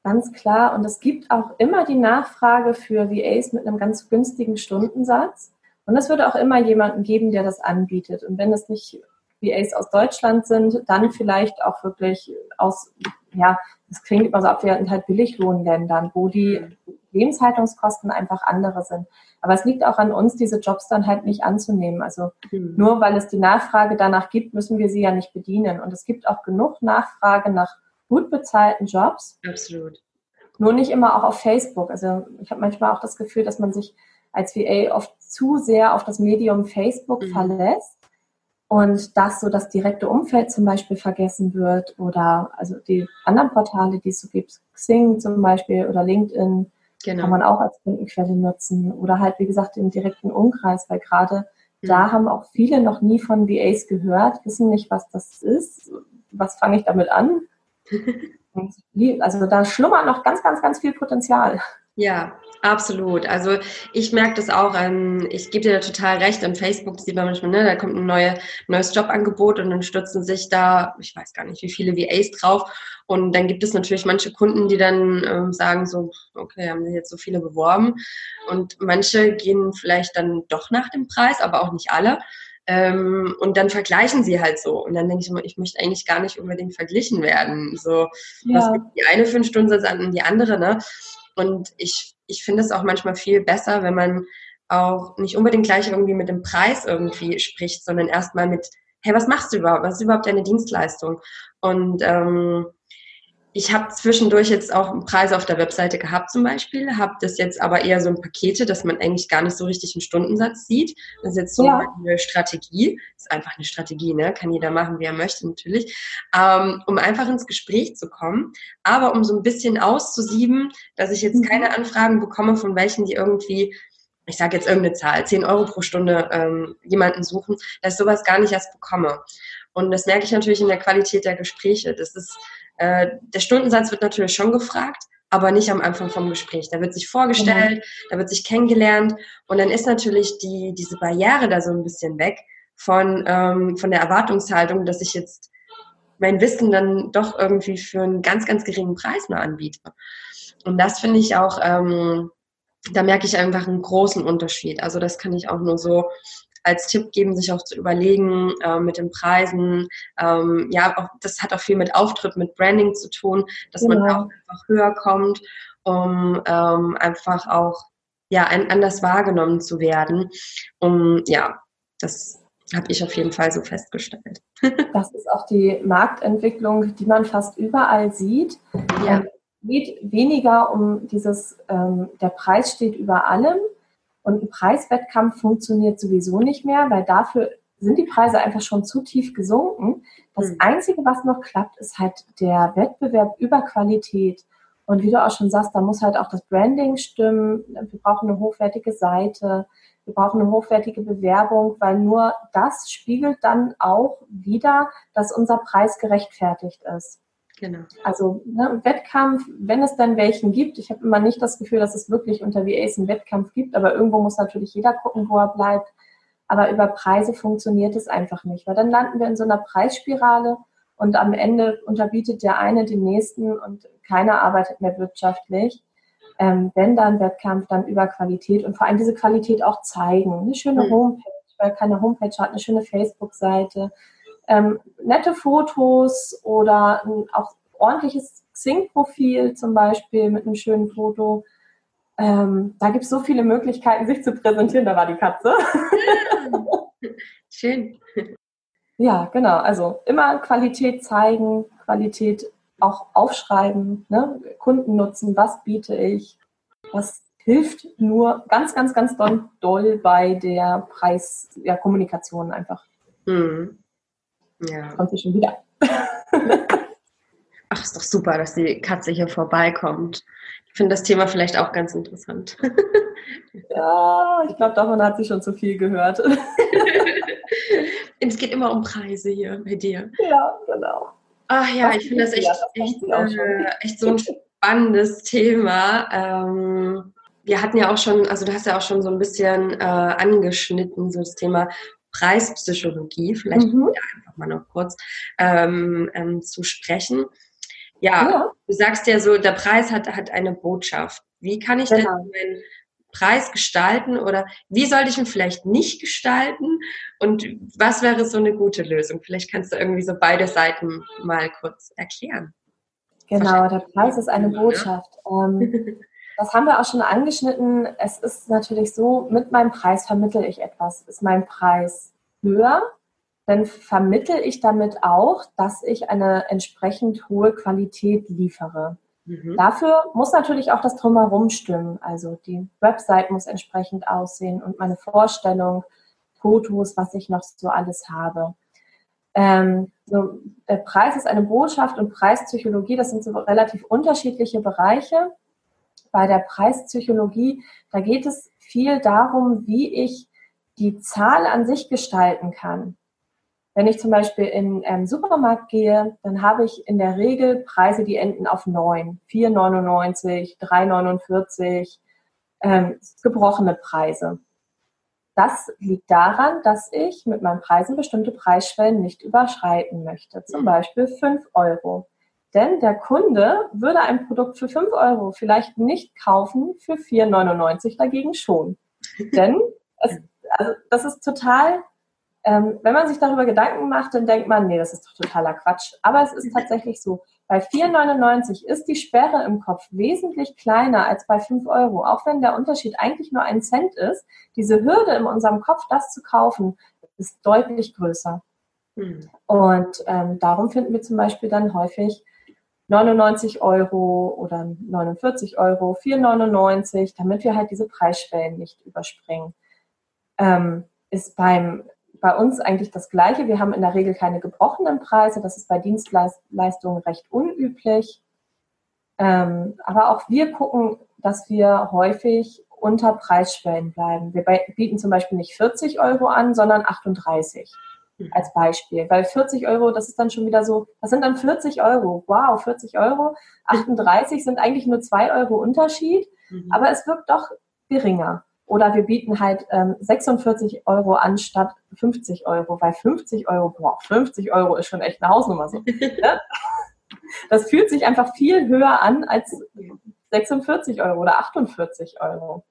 Ganz klar. Und es gibt auch immer die Nachfrage für VAs mit einem ganz günstigen Stundensatz. Und es wird auch immer jemanden geben, der das anbietet. Und wenn es nicht VAs aus Deutschland sind, dann vielleicht auch wirklich aus, ja, das klingt immer so ab, wir sind halt Billiglohnländern, wo die Lebenshaltungskosten einfach andere sind. Aber es liegt auch an uns, diese Jobs dann halt nicht anzunehmen. Also mhm. nur weil es die Nachfrage danach gibt, müssen wir sie ja nicht bedienen. Und es gibt auch genug Nachfrage nach gut bezahlten Jobs. Absolut. Nur nicht immer auch auf Facebook. Also ich habe manchmal auch das Gefühl, dass man sich als VA oft zu sehr auf das Medium Facebook mhm. verlässt und dass so das direkte Umfeld zum Beispiel vergessen wird oder also die anderen Portale, die es so gibt, Xing zum Beispiel oder LinkedIn, genau. kann man auch als Kundenquelle nutzen oder halt wie gesagt den direkten Umkreis, weil gerade mhm. da haben auch viele noch nie von VAs gehört, wissen nicht, was das ist, was fange ich damit an. also da schlummert noch ganz, ganz, ganz viel Potenzial. Ja, absolut. Also ich merke das auch. Ähm, ich gebe dir da total recht. An Facebook sieht man manchmal, ne, da kommt ein neue, neues Jobangebot und dann stürzen sich da, ich weiß gar nicht, wie viele VAs drauf. Und dann gibt es natürlich manche Kunden, die dann ähm, sagen so, okay, haben sich jetzt so viele beworben. Und manche gehen vielleicht dann doch nach dem Preis, aber auch nicht alle. Ähm, und dann vergleichen sie halt so. Und dann denke ich immer, ich möchte eigentlich gar nicht unbedingt verglichen werden. So, ja. was gibt die eine fünf Stunden an und die andere, ne? Und ich, ich finde es auch manchmal viel besser, wenn man auch nicht unbedingt gleich irgendwie mit dem Preis irgendwie spricht, sondern erstmal mit, hey, was machst du überhaupt? Was ist überhaupt deine Dienstleistung? Und ähm, ich habe zwischendurch jetzt auch einen Preis auf der Webseite gehabt zum Beispiel, habe das jetzt aber eher so ein Pakete, dass man eigentlich gar nicht so richtig einen Stundensatz sieht. Das ist jetzt so ja. eine Strategie, das ist einfach eine Strategie, ne? kann jeder machen, wie er möchte natürlich, ähm, um einfach ins Gespräch zu kommen, aber um so ein bisschen auszusieben, dass ich jetzt mhm. keine Anfragen bekomme von welchen, die irgendwie ich sage jetzt irgendeine Zahl, 10 Euro pro Stunde ähm, jemanden suchen, dass ich sowas gar nicht erst bekomme. Und das merke ich natürlich in der Qualität der Gespräche. Das ist äh, der Stundensatz wird natürlich schon gefragt, aber nicht am Anfang vom Gespräch. Da wird sich vorgestellt, mhm. da wird sich kennengelernt und dann ist natürlich die, diese Barriere da so ein bisschen weg von, ähm, von der Erwartungshaltung, dass ich jetzt mein Wissen dann doch irgendwie für einen ganz, ganz geringen Preis nur anbiete. Und das finde ich auch, ähm, da merke ich einfach einen großen Unterschied. Also das kann ich auch nur so als Tipp geben, sich auch zu überlegen äh, mit den Preisen. Ähm, ja, auch, das hat auch viel mit Auftritt, mit Branding zu tun, dass genau. man auch einfach höher kommt, um ähm, einfach auch ja ein, anders wahrgenommen zu werden. Um ja, das habe ich auf jeden Fall so festgestellt. das ist auch die Marktentwicklung, die man fast überall sieht. Ja. Ähm, geht weniger um dieses, ähm, der Preis steht über allem, und ein Preiswettkampf funktioniert sowieso nicht mehr, weil dafür sind die Preise einfach schon zu tief gesunken. Das mhm. Einzige, was noch klappt, ist halt der Wettbewerb über Qualität. Und wie du auch schon sagst, da muss halt auch das Branding stimmen. Wir brauchen eine hochwertige Seite. Wir brauchen eine hochwertige Bewerbung, weil nur das spiegelt dann auch wieder, dass unser Preis gerechtfertigt ist. Genau. Also ne, Wettkampf, wenn es dann welchen gibt, ich habe immer nicht das Gefühl, dass es wirklich unter VAs einen Wettkampf gibt, aber irgendwo muss natürlich jeder gucken, wo er bleibt. Aber über Preise funktioniert es einfach nicht, weil dann landen wir in so einer Preisspirale und am Ende unterbietet der eine den nächsten und keiner arbeitet mehr wirtschaftlich. Ähm, wenn dann Wettkampf, dann über Qualität und vor allem diese Qualität auch zeigen. Eine schöne mhm. Homepage, weil keine Homepage hat, eine schöne Facebook-Seite, ähm, nette Fotos oder ein auch ordentliches Xing-Profil zum Beispiel mit einem schönen Foto. Ähm, da gibt es so viele Möglichkeiten, sich zu präsentieren. Da war die Katze. Schön. Ja, genau. Also immer Qualität zeigen, Qualität auch aufschreiben, ne? Kunden nutzen, was biete ich, was hilft nur ganz, ganz, ganz doll, doll bei der Preiskommunikation ja, einfach. Mhm. Ja. Kommt sie schon wieder. Ach, ist doch super, dass die Katze hier vorbeikommt. Ich finde das Thema vielleicht auch ganz interessant. ja, ich glaube, davon hat sie schon zu viel gehört. es geht immer um Preise hier bei dir. Ja, genau. Ach ja, ich finde das echt, das echt, äh, echt so ein spannendes Thema. Ähm, wir hatten ja auch schon, also du hast ja auch schon so ein bisschen äh, angeschnitten, so das Thema Preispsychologie, vielleicht mhm. einfach mal noch kurz ähm, ähm, zu sprechen. Ja, ja, du sagst ja so, der Preis hat, hat eine Botschaft. Wie kann ich genau. denn meinen Preis gestalten oder wie sollte ich ihn vielleicht nicht gestalten und was wäre so eine gute Lösung? Vielleicht kannst du irgendwie so beide Seiten mal kurz erklären. Genau, der Preis ist eine Botschaft. Ähm, das haben wir auch schon angeschnitten. Es ist natürlich so, mit meinem Preis vermittle ich etwas. Ist mein Preis höher, dann vermittle ich damit auch, dass ich eine entsprechend hohe Qualität liefere. Mhm. Dafür muss natürlich auch das Drumherum stimmen. Also die Website muss entsprechend aussehen und meine Vorstellung, Fotos, was ich noch so alles habe. Ähm, so, der Preis ist eine Botschaft und Preispsychologie, das sind so relativ unterschiedliche Bereiche. Bei der Preispsychologie, da geht es viel darum, wie ich die Zahl an sich gestalten kann. Wenn ich zum Beispiel in einen Supermarkt gehe, dann habe ich in der Regel Preise, die enden auf 9, 4,99, 3,49, ähm, gebrochene Preise. Das liegt daran, dass ich mit meinen Preisen bestimmte Preisschwellen nicht überschreiten möchte. Zum mhm. Beispiel 5 Euro. Denn der Kunde würde ein Produkt für 5 Euro vielleicht nicht kaufen, für 4,99 dagegen schon. Denn es, also das ist total ähm, wenn man sich darüber Gedanken macht, dann denkt man, nee, das ist doch totaler Quatsch. Aber es ist tatsächlich so. Bei 4,99 ist die Sperre im Kopf wesentlich kleiner als bei 5 Euro. Auch wenn der Unterschied eigentlich nur ein Cent ist, diese Hürde in unserem Kopf, das zu kaufen, ist deutlich größer. Mhm. Und ähm, darum finden wir zum Beispiel dann häufig 99 Euro oder 49 Euro, 4,99, damit wir halt diese Preisschwellen nicht überspringen. Ähm, ist beim bei uns eigentlich das Gleiche. Wir haben in der Regel keine gebrochenen Preise. Das ist bei Dienstleistungen recht unüblich. Ähm, aber auch wir gucken, dass wir häufig unter Preisschwellen bleiben. Wir bieten zum Beispiel nicht 40 Euro an, sondern 38 mhm. Als Beispiel. Weil 40 Euro, das ist dann schon wieder so, das sind dann 40 Euro. Wow, 40 Euro. 38 sind eigentlich nur 2 Euro Unterschied, mhm. aber es wirkt doch geringer. Oder wir bieten halt ähm, 46 Euro anstatt 50 Euro, weil 50 Euro, boah, 50 Euro ist schon echt eine Hausnummer so. Ne? Das fühlt sich einfach viel höher an als 46 Euro oder 48 Euro.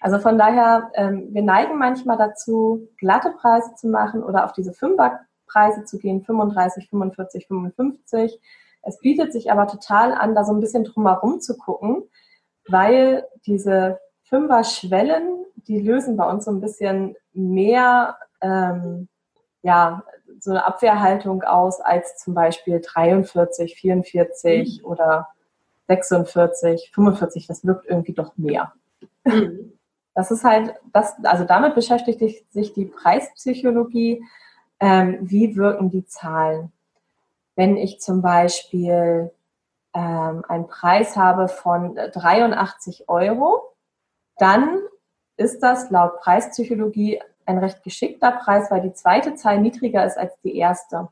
Also von daher, ähm, wir neigen manchmal dazu, glatte Preise zu machen oder auf diese Fünferpreise zu gehen, 35, 45, 55. Es bietet sich aber total an, da so ein bisschen drumherum zu gucken, weil diese Fünfer-Schwellen, die lösen bei uns so ein bisschen mehr ähm, ja, so eine Abwehrhaltung aus als zum Beispiel 43, 44 mhm. oder 46, 45. Das wirkt irgendwie doch mehr. Mhm. Das ist halt, das, also damit beschäftigt sich die Preispsychologie. Ähm, wie wirken die Zahlen? Wenn ich zum Beispiel ähm, einen Preis habe von 83 Euro, dann ist das laut Preispsychologie ein recht geschickter Preis, weil die zweite Zahl niedriger ist als die erste.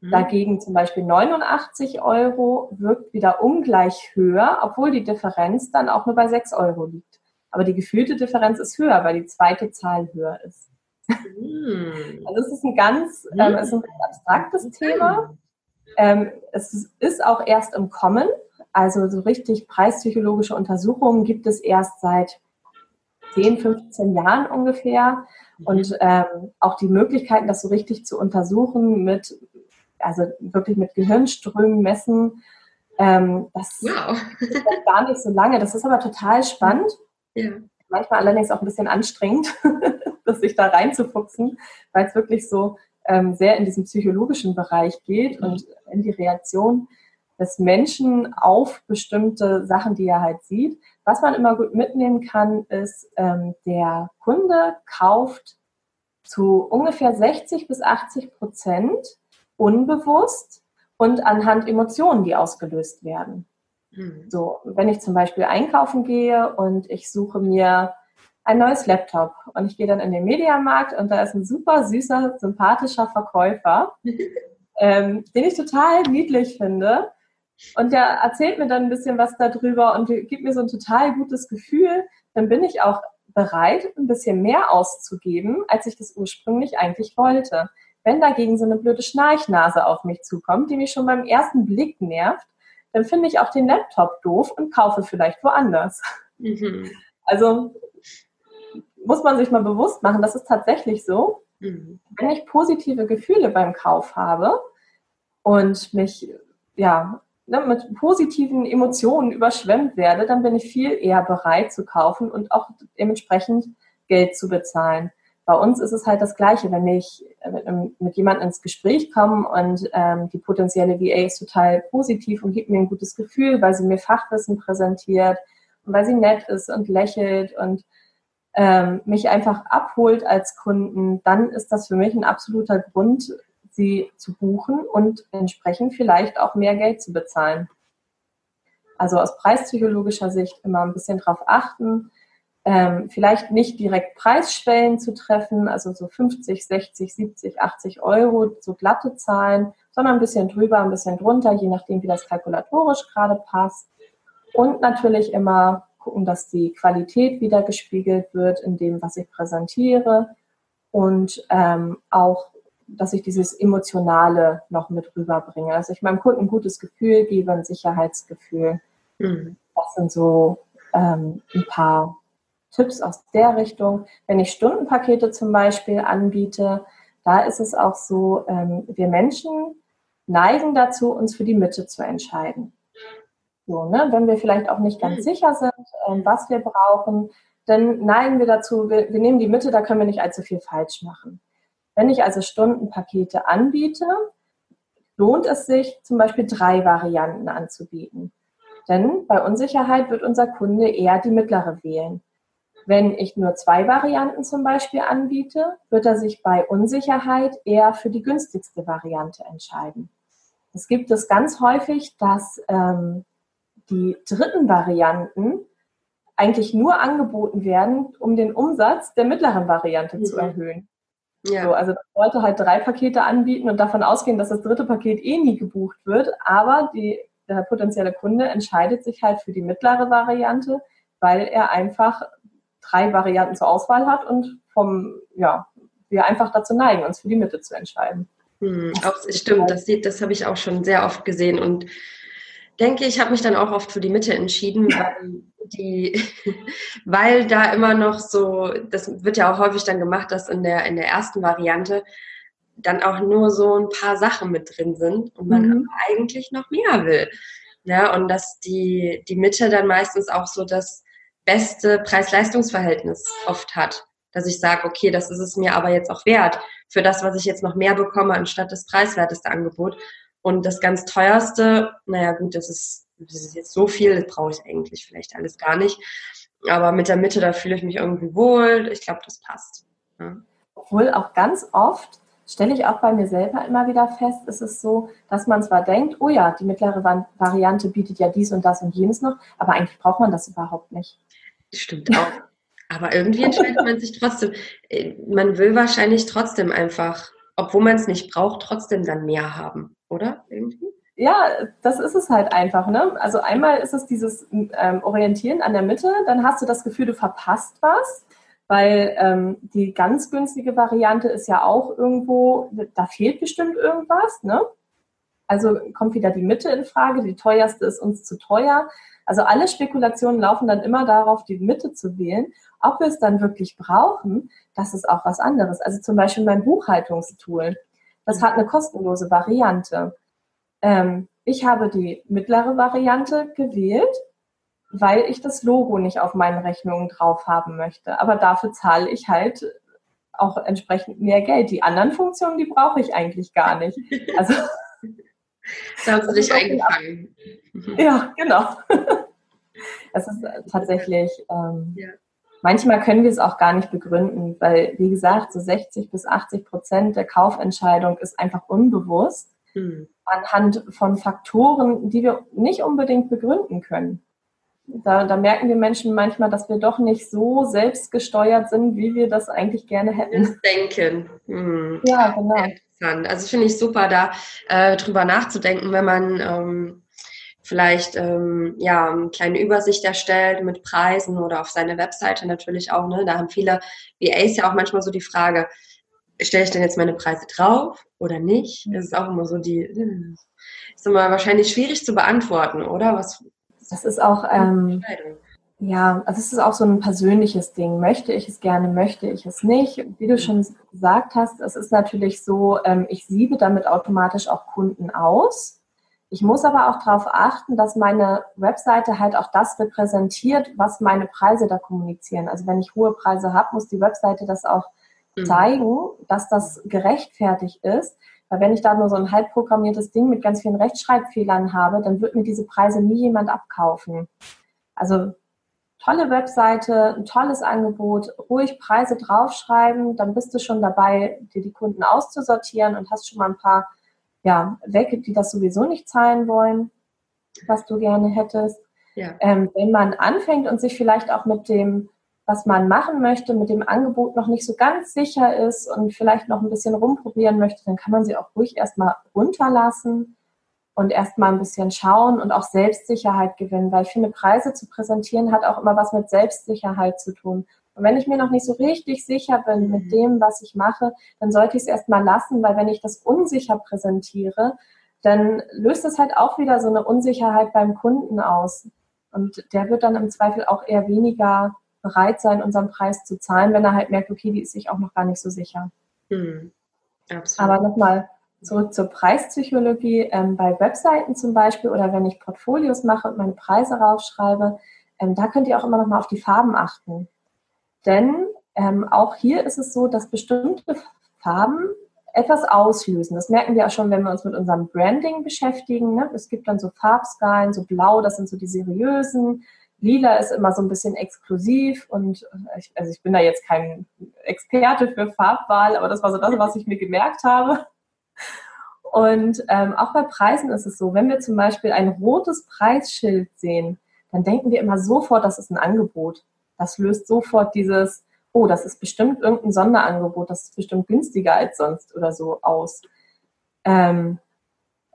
Mhm. Dagegen zum Beispiel 89 Euro wirkt wieder ungleich höher, obwohl die Differenz dann auch nur bei 6 Euro liegt. Aber die gefühlte Differenz ist höher, weil die zweite Zahl höher ist. Mhm. Also es ist ein ganz, ähm, es ist ein abstraktes Thema. Ähm, es ist auch erst im Kommen. Also so richtig preispsychologische Untersuchungen gibt es erst seit 10, 15 Jahren ungefähr. Mhm. Und ähm, auch die Möglichkeiten, das so richtig zu untersuchen mit, also wirklich mit Gehirnströmen messen, ähm, das wow. ist gar nicht so lange. Das ist aber total spannend. Ja. Manchmal allerdings auch ein bisschen anstrengend, das sich da reinzufuchsen, weil es wirklich so ähm, sehr in diesem psychologischen Bereich geht mhm. und in die Reaktion des Menschen auf bestimmte Sachen, die er halt sieht. Was man immer gut mitnehmen kann, ist, ähm, der Kunde kauft zu ungefähr 60 bis 80 Prozent unbewusst und anhand Emotionen, die ausgelöst werden. Mhm. So, wenn ich zum Beispiel einkaufen gehe und ich suche mir ein neues Laptop und ich gehe dann in den Mediamarkt und da ist ein super süßer, sympathischer Verkäufer, ähm, den ich total niedlich finde und der erzählt mir dann ein bisschen was darüber und gibt mir so ein total gutes Gefühl. Dann bin ich auch bereit, ein bisschen mehr auszugeben, als ich das ursprünglich eigentlich wollte. Wenn dagegen so eine blöde Schnarchnase auf mich zukommt, die mich schon beim ersten Blick nervt, dann finde ich auch den Laptop doof und kaufe vielleicht woanders. Mhm. Also muss man sich mal bewusst machen, das ist tatsächlich so. Mhm. Wenn ich positive Gefühle beim Kauf habe und mich ja ne, mit positiven Emotionen überschwemmt werde, dann bin ich viel eher bereit zu kaufen und auch dementsprechend Geld zu bezahlen. Bei uns ist es halt das Gleiche, wenn ich mit, jemandem ins Gespräch komme und ähm, die potenzielle VA ist total positiv und gibt mir ein gutes Gefühl, weil sie mir Fachwissen präsentiert und weil sie nett ist und lächelt und ähm, mich einfach abholt als Kunden, dann ist das für mich ein absoluter Grund, sie zu buchen und entsprechend vielleicht auch mehr Geld zu bezahlen. Also aus preispsychologischer Sicht immer ein bisschen drauf achten, ähm, vielleicht nicht direkt Preisschwellen zu treffen, also so 50, 60, 70, 80 Euro, so glatte Zahlen, sondern ein bisschen drüber, ein bisschen drunter, je nachdem, wie das kalkulatorisch gerade passt. Und natürlich immer gucken, dass die Qualität wieder gespiegelt wird in dem, was ich präsentiere und ähm, auch dass ich dieses Emotionale noch mit rüberbringe. Also ich meinem Kunden ein gutes Gefühl gebe, ein Sicherheitsgefühl. Mhm. Das sind so ähm, ein paar Tipps aus der Richtung. Wenn ich Stundenpakete zum Beispiel anbiete, da ist es auch so, ähm, wir Menschen neigen dazu, uns für die Mitte zu entscheiden. So, ne? Wenn wir vielleicht auch nicht ganz mhm. sicher sind, ähm, was wir brauchen, dann neigen wir dazu, wir, wir nehmen die Mitte, da können wir nicht allzu viel falsch machen. Wenn ich also Stundenpakete anbiete, lohnt es sich zum Beispiel drei Varianten anzubieten. Denn bei Unsicherheit wird unser Kunde eher die mittlere wählen. Wenn ich nur zwei Varianten zum Beispiel anbiete, wird er sich bei Unsicherheit eher für die günstigste Variante entscheiden. Es gibt es ganz häufig, dass ähm, die dritten Varianten eigentlich nur angeboten werden, um den Umsatz der mittleren Variante mhm. zu erhöhen. Ja. So, also Leute halt drei Pakete anbieten und davon ausgehen, dass das dritte Paket eh nie gebucht wird, aber die, der potenzielle Kunde entscheidet sich halt für die mittlere Variante, weil er einfach drei Varianten zur Auswahl hat und vom, ja, wir einfach dazu neigen, uns für die Mitte zu entscheiden. Hm, auch, stimmt, das, das habe ich auch schon sehr oft gesehen und denke, ich habe mich dann auch oft für die Mitte entschieden, weil die, weil da immer noch so, das wird ja auch häufig dann gemacht, dass in der, in der ersten Variante dann auch nur so ein paar Sachen mit drin sind und man mhm. eigentlich noch mehr will. Ja, und dass die, die Mitte dann meistens auch so das beste Preis-Leistungs-Verhältnis oft hat. Dass ich sage, okay, das ist es mir aber jetzt auch wert für das, was ich jetzt noch mehr bekomme, anstatt das preiswerteste Angebot. Und das ganz teuerste, naja gut, das ist, das ist jetzt so viel, das brauche ich eigentlich vielleicht alles gar nicht. Aber mit der Mitte, da fühle ich mich irgendwie wohl. Ich glaube, das passt. Ja. Obwohl auch ganz oft stelle ich auch bei mir selber immer wieder fest, ist es so, dass man zwar denkt, oh ja, die mittlere Variante bietet ja dies und das und jenes noch, aber eigentlich braucht man das überhaupt nicht. Stimmt auch. Aber irgendwie entscheidet man sich trotzdem. Äh, man will wahrscheinlich trotzdem einfach, obwohl man es nicht braucht, trotzdem dann mehr haben oder? Irgendwie? Ja, das ist es halt einfach. Ne? Also einmal ist es dieses ähm, Orientieren an der Mitte, dann hast du das Gefühl, du verpasst was, weil ähm, die ganz günstige Variante ist ja auch irgendwo, da fehlt bestimmt irgendwas. Ne? Also kommt wieder die Mitte in Frage, die teuerste ist uns zu teuer. Also alle Spekulationen laufen dann immer darauf, die Mitte zu wählen. Ob wir es dann wirklich brauchen, das ist auch was anderes. Also zum Beispiel mein Buchhaltungstool. Das hat eine kostenlose Variante. Ähm, ich habe die mittlere Variante gewählt, weil ich das Logo nicht auf meinen Rechnungen drauf haben möchte. Aber dafür zahle ich halt auch entsprechend mehr Geld. Die anderen Funktionen, die brauche ich eigentlich gar nicht. Also da hast du dich eingefangen. Ja, genau. Es ist tatsächlich ähm, ja manchmal können wir es auch gar nicht begründen, weil, wie gesagt, so 60 bis 80 Prozent der Kaufentscheidung ist einfach unbewusst mhm. anhand von Faktoren, die wir nicht unbedingt begründen können. Da, da, merken wir Menschen manchmal, dass wir doch nicht so selbstgesteuert sind, wie wir das eigentlich gerne hätten. Das Denken. Mhm. Ja, genau. Interessant. Also finde ich super, da äh, drüber nachzudenken, wenn man ähm, vielleicht ähm, ja eine kleine Übersicht erstellt mit Preisen oder auf seine Webseite natürlich auch. Ne? Da haben viele VAs ja auch manchmal so die Frage, stelle ich denn jetzt meine Preise drauf oder nicht? Das ist auch immer so die, ist immer wahrscheinlich schwierig zu beantworten, oder? Was? Das ist auch ähm, ja, also es ist auch so ein persönliches Ding. Möchte ich es gerne, möchte ich es nicht? Wie du schon gesagt hast, es ist natürlich so, ähm, ich siebe damit automatisch auch Kunden aus Ich muss aber auch darauf achten, dass meine Webseite halt auch das repräsentiert, was meine Preise da kommunizieren. Also wenn ich hohe Preise habe, muss die Webseite das auch mhm. zeigen, dass das gerechtfertigt ist. Weil wenn ich da nur so ein halb programmiertes Ding mit ganz vielen Rechtschreibfehlern habe, dann wird mir diese Preise nie jemand abkaufen. Also tolle Webseite, ein tolles Angebot, ruhig Preise draufschreiben, dann bist du schon dabei, dir die Kunden auszusortieren und hast schon mal ein paar ja, weg, die das sowieso nicht zahlen wollen, was du gerne hättest. Ja. Ähm, wenn man anfängt und sich vielleicht auch mit dem, was man machen möchte, mit dem Angebot noch nicht so ganz sicher ist und vielleicht noch ein bisschen rumprobieren möchte, dann kann man sie auch ruhig erstmal runterlassen und erstmal ein bisschen schauen und auch Selbstsicherheit gewinnen, weil ich finde, Preise zu präsentieren hat auch immer was mit Selbstsicherheit zu tun. Und wenn ich mir noch nicht so richtig sicher bin mit mhm. dem, was ich mache, dann sollte ich es erstmal lassen, weil wenn ich das unsicher präsentiere, dann löst es halt auch wieder so eine Unsicherheit beim Kunden aus. Und der wird dann im Zweifel auch eher weniger bereit sein, unseren Preis zu zahlen, wenn er halt merkt, okay, die ist sich auch noch gar nicht so sicher. Mhm. Absolut. Aber nochmal zurück zur Preispsychologie. Ähm, bei Webseiten zum Beispiel oder wenn ich Portfolios mache und meine Preise raufschreibe, ähm, da könnt ihr auch immer nochmal auf die Farben achten. Denn ähm, auch hier ist es so, dass bestimmte Farben etwas auslösen. Das merken wir auch schon, wenn wir uns mit unserem Branding beschäftigen. Ne? Es gibt dann so Farbskalen, so blau, das sind so die seriösen. Lila ist immer so ein bisschen exklusiv und äh, ich, also ich bin da jetzt kein Experte für Farbwahl, aber das war so das, was ich mir gemerkt habe. Und ähm, auch bei Preisen ist es so, wenn wir zum Beispiel ein rotes Preisschild sehen, dann denken wir immer sofort, das ist ein Angebot. Das löst sofort dieses, oh, das ist bestimmt irgendein Sonderangebot, das ist bestimmt günstiger als sonst oder so aus. Ähm,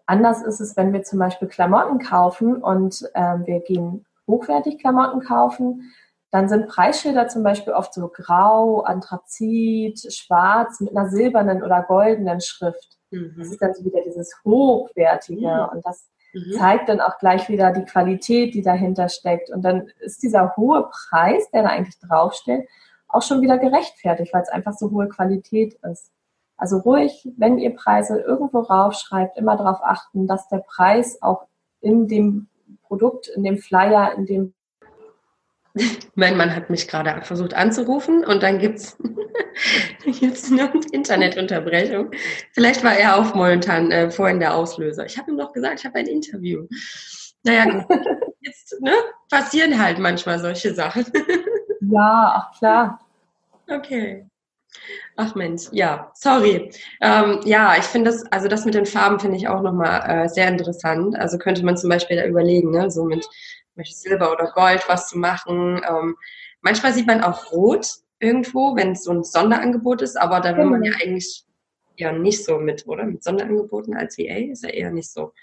anders ist es, wenn wir zum Beispiel Klamotten kaufen und ähm, wir gehen hochwertig Klamotten kaufen, dann sind Preisschilder zum Beispiel oft so grau, anthrazit, schwarz mit einer silbernen oder goldenen Schrift. Mhm. Das ist dann so wieder dieses Hochwertige mhm. und das mhm. zeigt dann auch gleich wieder die Qualität, die dahinter steckt. Und dann ist dieser hohe Preis, der da eigentlich draufsteht, auch schon wieder gerechtfertigt, weil es einfach so hohe Qualität ist. Also ruhig, wenn ihr Preise irgendwo raufschreibt, immer darauf achten, dass der Preis auch in dem Produkt, in dem Flyer, in dem mein Mann hat mich gerade versucht anzurufen und dann gibt es eine Internetunterbrechung. Vielleicht war er auch momentan äh, vorhin der Auslöser. Ich habe ihm doch gesagt, ich habe ein Interview. Naja, gut. Jetzt ne, passieren halt manchmal solche Sachen. ja, ach klar. Okay. Ach Mensch, ja, sorry. Ähm, ja, ich finde das, also das mit den Farben finde ich auch nochmal äh, sehr interessant. Also könnte man zum Beispiel da überlegen, ne, so mit Silber oder Gold was zu machen. Ähm, manchmal sieht man auch Rot irgendwo, wenn es so ein Sonderangebot ist, aber da will man ja genau. eigentlich ja nicht so mit, oder? Mit Sonderangeboten als VA ist ja eher nicht so.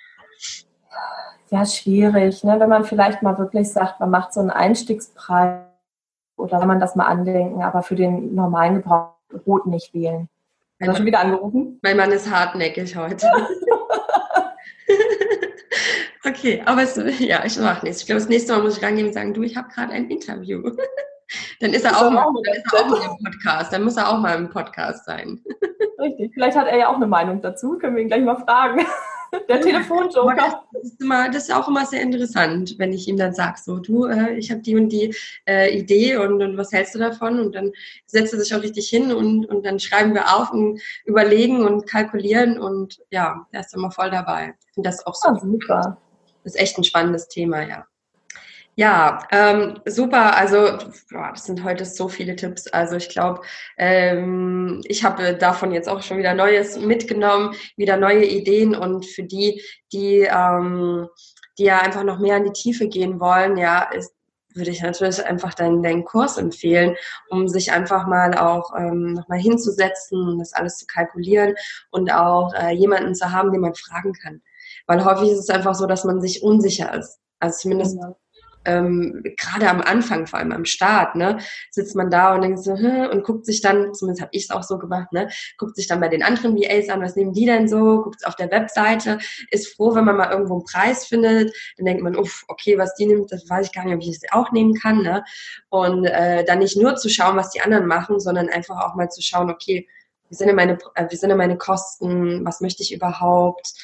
Ja, schwierig, ne? wenn man vielleicht mal wirklich sagt, man macht so einen Einstiegspreis oder wenn man das mal andenken, aber für den normalen Gebrauch Rot nicht wählen. Hast du schon wieder angerufen? Mein Mann ist hartnäckig heute. Okay, aber es, ja, ich mache nichts. Ich glaube, das nächste Mal muss ich rangehen und sagen, du, ich habe gerade ein Interview. dann ist er auch, mal, dann ist er auch im Podcast. Dann muss er auch mal im Podcast sein. Richtig. Vielleicht hat er ja auch eine Meinung dazu. Können wir ihn gleich mal fragen. Der Telefonjoker. Das ist, immer, das ist auch immer sehr interessant, wenn ich ihm dann sage, so, du, äh, ich habe die und die äh, Idee und, und, was hältst du davon? Und dann setzt er sich auch richtig hin und, und dann schreiben wir auf und überlegen und kalkulieren und ja, er ist immer voll dabei. Ich finde das auch so. Ah, super. Ist echt ein spannendes Thema, ja. Ja, ähm, super. Also boah, das sind heute so viele Tipps. Also ich glaube, ähm, ich habe davon jetzt auch schon wieder Neues mitgenommen, wieder neue Ideen und für die, die, ähm, die ja einfach noch mehr in die Tiefe gehen wollen, ja, ist, würde ich natürlich einfach deinen, deinen Kurs empfehlen, um sich einfach mal auch ähm, nochmal hinzusetzen das alles zu kalkulieren und auch äh, jemanden zu haben, den man fragen kann. Weil häufig ist es einfach so, dass man sich unsicher ist. Also zumindest ja. ähm, gerade am Anfang, vor allem am Start, ne, sitzt man da und denkt so, hm, und guckt sich dann, zumindest habe ich es auch so gemacht, ne, guckt sich dann bei den anderen VAs an, was nehmen die denn so, guckt auf der Webseite, ist froh, wenn man mal irgendwo einen Preis findet, dann denkt man, uff, okay, was die nimmt, das weiß ich gar nicht, ob ich das auch nehmen kann, ne, und äh, dann nicht nur zu schauen, was die anderen machen, sondern einfach auch mal zu schauen, okay, wie sind denn meine, äh, wie sind denn meine Kosten, was möchte ich überhaupt,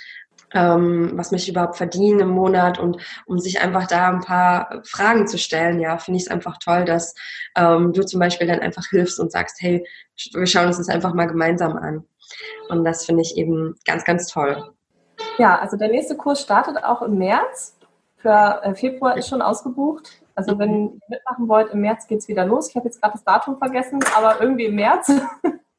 ähm, was möchte ich überhaupt verdienen im Monat und um sich einfach da ein paar Fragen zu stellen, ja, finde ich es einfach toll, dass ähm, du zum Beispiel dann einfach hilfst und sagst, hey, wir schauen uns das einfach mal gemeinsam an. Und das finde ich eben ganz, ganz toll. Ja, also der nächste Kurs startet auch im März. Für äh, Februar ist schon ausgebucht. Also wenn ihr mitmachen wollt, im März geht es wieder los. Ich habe jetzt gerade das Datum vergessen, aber irgendwie im März.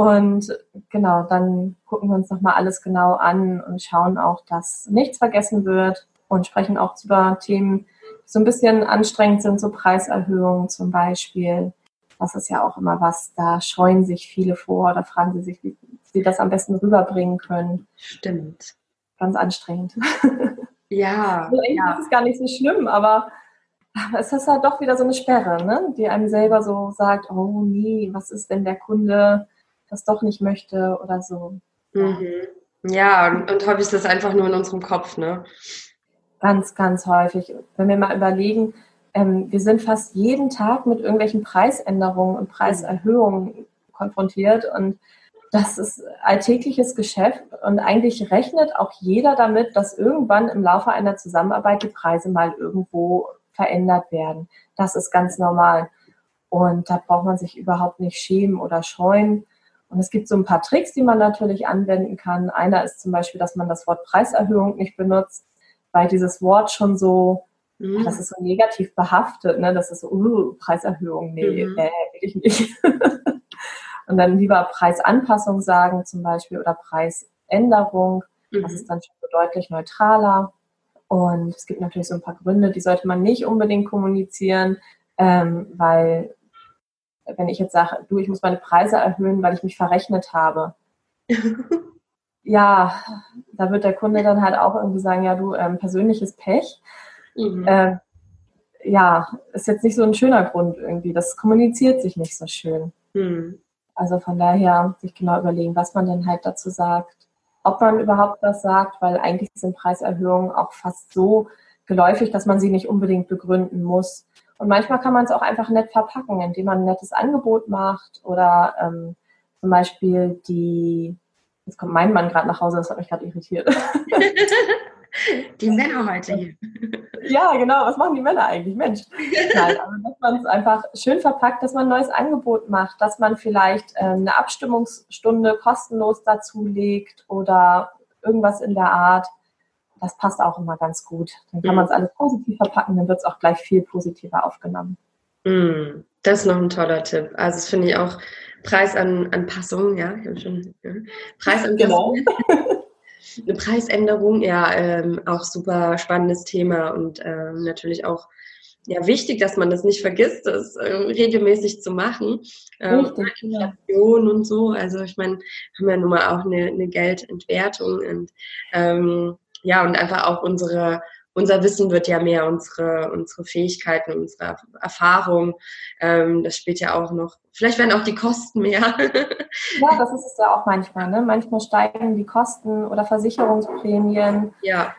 Und genau, dann gucken wir uns nochmal alles genau an und schauen auch, dass nichts vergessen wird und sprechen auch über Themen, die so ein bisschen anstrengend sind, so Preiserhöhungen zum Beispiel. Das ist ja auch immer was, da scheuen sich viele vor, da fragen sie sich, wie sie das am besten rüberbringen können. Stimmt. Ganz anstrengend. Ja. eigentlich ja. ist es gar nicht so schlimm, aber es ist halt doch wieder so eine Sperre, ne? die einem selber so sagt, oh nee, was ist, wenn der Kunde das doch nicht möchte oder so. Mhm. Ja, und, und häufig ist das einfach nur in unserem Kopf, ne? Ganz, ganz häufig. Wenn wir mal überlegen, ähm, wir sind fast jeden Tag mit irgendwelchen Preisänderungen und Preiserhöhungen konfrontiert und das ist alltägliches Geschäft und eigentlich rechnet auch jeder damit, dass irgendwann im Laufe einer Zusammenarbeit die Preise mal irgendwo verändert werden. Das ist ganz normal. Und da braucht man sich überhaupt nicht schämen oder scheuen. Und es gibt so ein paar Tricks, die man natürlich anwenden kann. Einer ist zum Beispiel, dass man das Wort Preiserhöhung nicht benutzt, weil dieses Wort schon so, mhm. das ist so negativ behaftet, ne? Das ist so, uh, Preiserhöhung, nee, mhm. äh, will ich nicht. Und dann lieber Preisanpassung sagen zum Beispiel oder Preisänderung. Mhm. Das ist dann schon so deutlich neutraler. Und es gibt natürlich so ein paar Gründe, die sollte man nicht unbedingt kommunizieren, ähm, weil wenn ich jetzt sage, du, ich muss meine Preise erhöhen, weil ich mich verrechnet habe. ja, da wird der Kunde dann halt auch irgendwie sagen, ja, du, ähm, persönliches Pech. Mhm. Äh, ja, ist jetzt nicht so ein schöner Grund irgendwie. Das kommuniziert sich nicht so schön. Mhm. Also von daher sich genau überlegen, was man denn halt dazu sagt. Ob man überhaupt was sagt, weil eigentlich sind Preiserhöhungen auch fast so geläufig, dass man sie nicht unbedingt begründen muss. Und manchmal kann man es auch einfach nett verpacken, indem man ein nettes Angebot macht oder ähm, zum Beispiel die, jetzt kommt mein Mann gerade nach Hause, das hat mich gerade irritiert. Die Männer heute hier. Ja, genau. Was machen die Männer eigentlich? Mensch. Nein, aber dass man es einfach schön verpackt, dass man ein neues Angebot macht, dass man vielleicht äh, eine Abstimmungsstunde kostenlos dazulegt oder irgendwas in der Art das passt auch immer ganz gut. Dann kann mhm. man es alles positiv verpacken, dann wird es auch gleich viel positiver aufgenommen. Mhm. Das ist noch ein toller Tipp. Also das finde ich auch Preisanpassung, ja, ich habe schon ja. Preisanpassung. Genau. Eine Preisänderung, ja, ähm, auch super spannendes Thema und ähm, natürlich auch ja, wichtig, dass man das nicht vergisst, das äh, regelmäßig zu machen. Ähm, Richtig, Inflation ja. und so. Also ich meine, haben wir nun mal auch eine, eine Geldentwertung und ähm, ja, und einfach auch unsere, unser Wissen wird ja mehr, unsere, unsere Fähigkeiten, unsere Erfahrung, ähm, das spielt ja auch noch, vielleicht werden auch die Kosten mehr. ja, das ist es ja auch manchmal, ne? Manchmal steigen die Kosten oder Versicherungsprämien. Ja.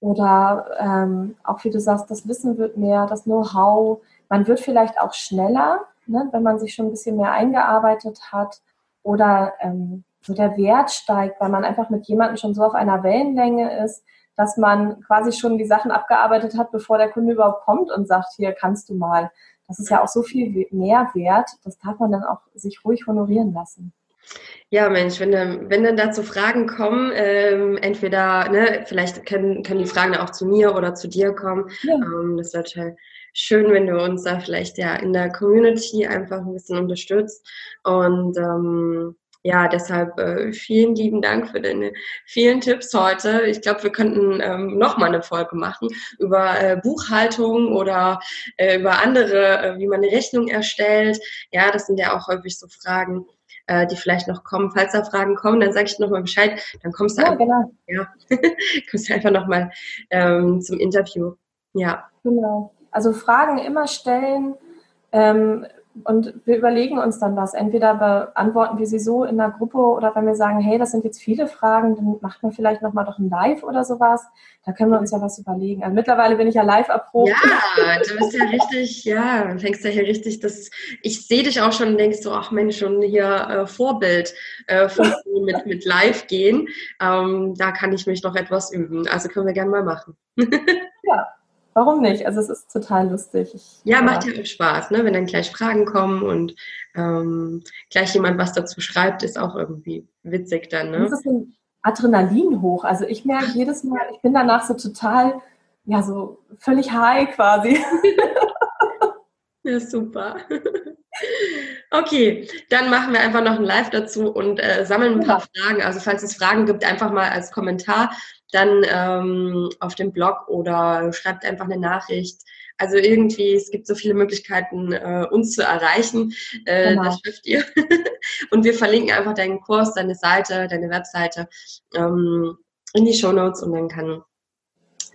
Oder ähm, auch wie du sagst, das Wissen wird mehr, das Know-how. Man wird vielleicht auch schneller, ne, wenn man sich schon ein bisschen mehr eingearbeitet hat. Oder ähm, so der Wert steigt, weil man einfach mit jemandem schon so auf einer Wellenlänge ist, dass man quasi schon die Sachen abgearbeitet hat, bevor der Kunde überhaupt kommt und sagt, hier kannst du mal. Das ist ja auch so viel mehr wert, das darf man dann auch sich ruhig honorieren lassen. Ja, Mensch, wenn, wenn dann dazu Fragen kommen, ähm, entweder, ne, vielleicht können, können die Fragen auch zu mir oder zu dir kommen. Ja. Ähm, das wäre total schön, wenn du uns da vielleicht ja in der Community einfach ein bisschen unterstützt. Und ähm, ja, deshalb äh, vielen lieben Dank für deine vielen Tipps heute. Ich glaube, wir könnten ähm, noch mal eine Folge machen über äh, Buchhaltung oder äh, über andere, äh, wie man eine Rechnung erstellt. Ja, das sind ja auch häufig so Fragen, äh, die vielleicht noch kommen. Falls da Fragen kommen, dann sage ich noch mal Bescheid. Dann kommst du ja, einfach, genau. ja, kommst du einfach noch mal ähm, zum Interview. Ja. Genau. Also Fragen immer stellen. Ähm, und wir überlegen uns dann was. Entweder beantworten wir sie so in der Gruppe oder wenn wir sagen, hey, das sind jetzt viele Fragen, dann macht man vielleicht nochmal doch ein Live oder sowas. Da können wir uns ja was überlegen. Also mittlerweile bin ich ja live erprobt. Ja, du bist ja richtig, ja, dann fängst du ja hier richtig, das, ich sehe dich auch schon und denkst so, ach Mensch, schon hier äh, Vorbild äh, mit, mit live gehen. Ähm, da kann ich mich noch etwas üben. Also können wir gerne mal machen. ja, warum nicht? Also es ist total lustig. Ich, ja, ja, macht ja auch Spaß, ne? wenn dann gleich Fragen kommen und ähm, gleich jemand was dazu schreibt, ist auch irgendwie witzig dann. Ne? Das ist ein Adrenalin hoch. Also ich merke jedes Mal, ich bin danach so total, ja, so völlig high quasi. ja, super. Okay, dann machen wir einfach noch ein Live dazu und äh, sammeln ein paar ja. Fragen. Also falls es Fragen gibt, einfach mal als Kommentar dann ähm, auf dem Blog oder schreibt einfach eine Nachricht. Also irgendwie, es gibt so viele Möglichkeiten, äh, uns zu erreichen. Äh, genau. Das schafft ihr. und wir verlinken einfach deinen Kurs, deine Seite, deine Webseite ähm, in die Show Notes und dann kann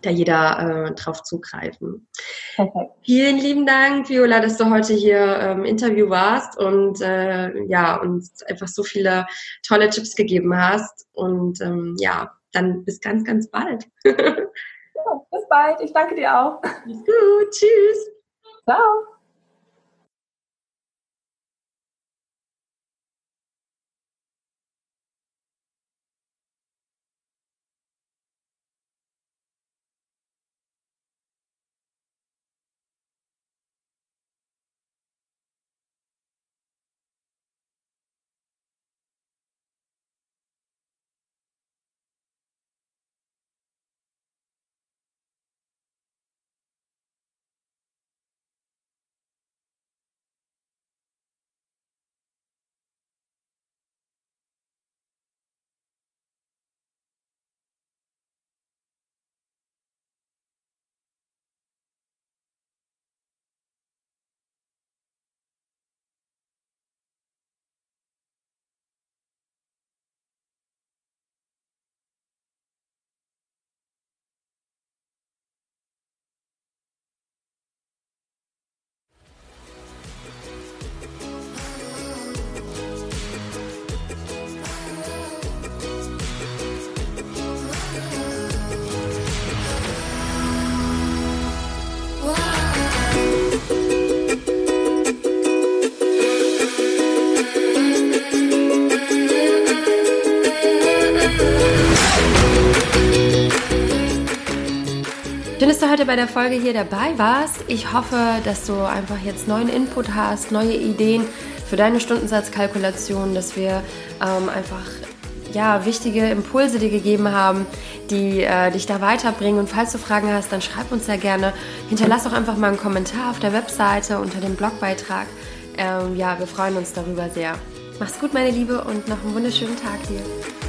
da jeder äh, drauf zugreifen. Perfekt. Vielen lieben Dank, Viola, dass du heute hier im ähm, Interview warst und äh, ja, uns einfach so viele tolle Tipps gegeben hast. Und ähm, ja, dann bis ganz, ganz bald. ja, bis bald. Ich danke dir auch. Bis gut. Tschüss. Ciao. Bei der Folge hier dabei warst. Ich hoffe, dass du einfach jetzt neuen Input hast, neue Ideen für deine Stundensatzkalkulation, dass wir ähm, einfach ja, wichtige Impulse dir gegeben haben, die äh, dich da weiterbringen. Und falls du Fragen hast, dann schreib uns sehr gerne. Hinterlass auch einfach mal einen Kommentar auf der Webseite unter dem Blogbeitrag. Ähm, ja, wir freuen uns darüber sehr. Mach's gut, meine Liebe, und noch einen wunderschönen Tag dir.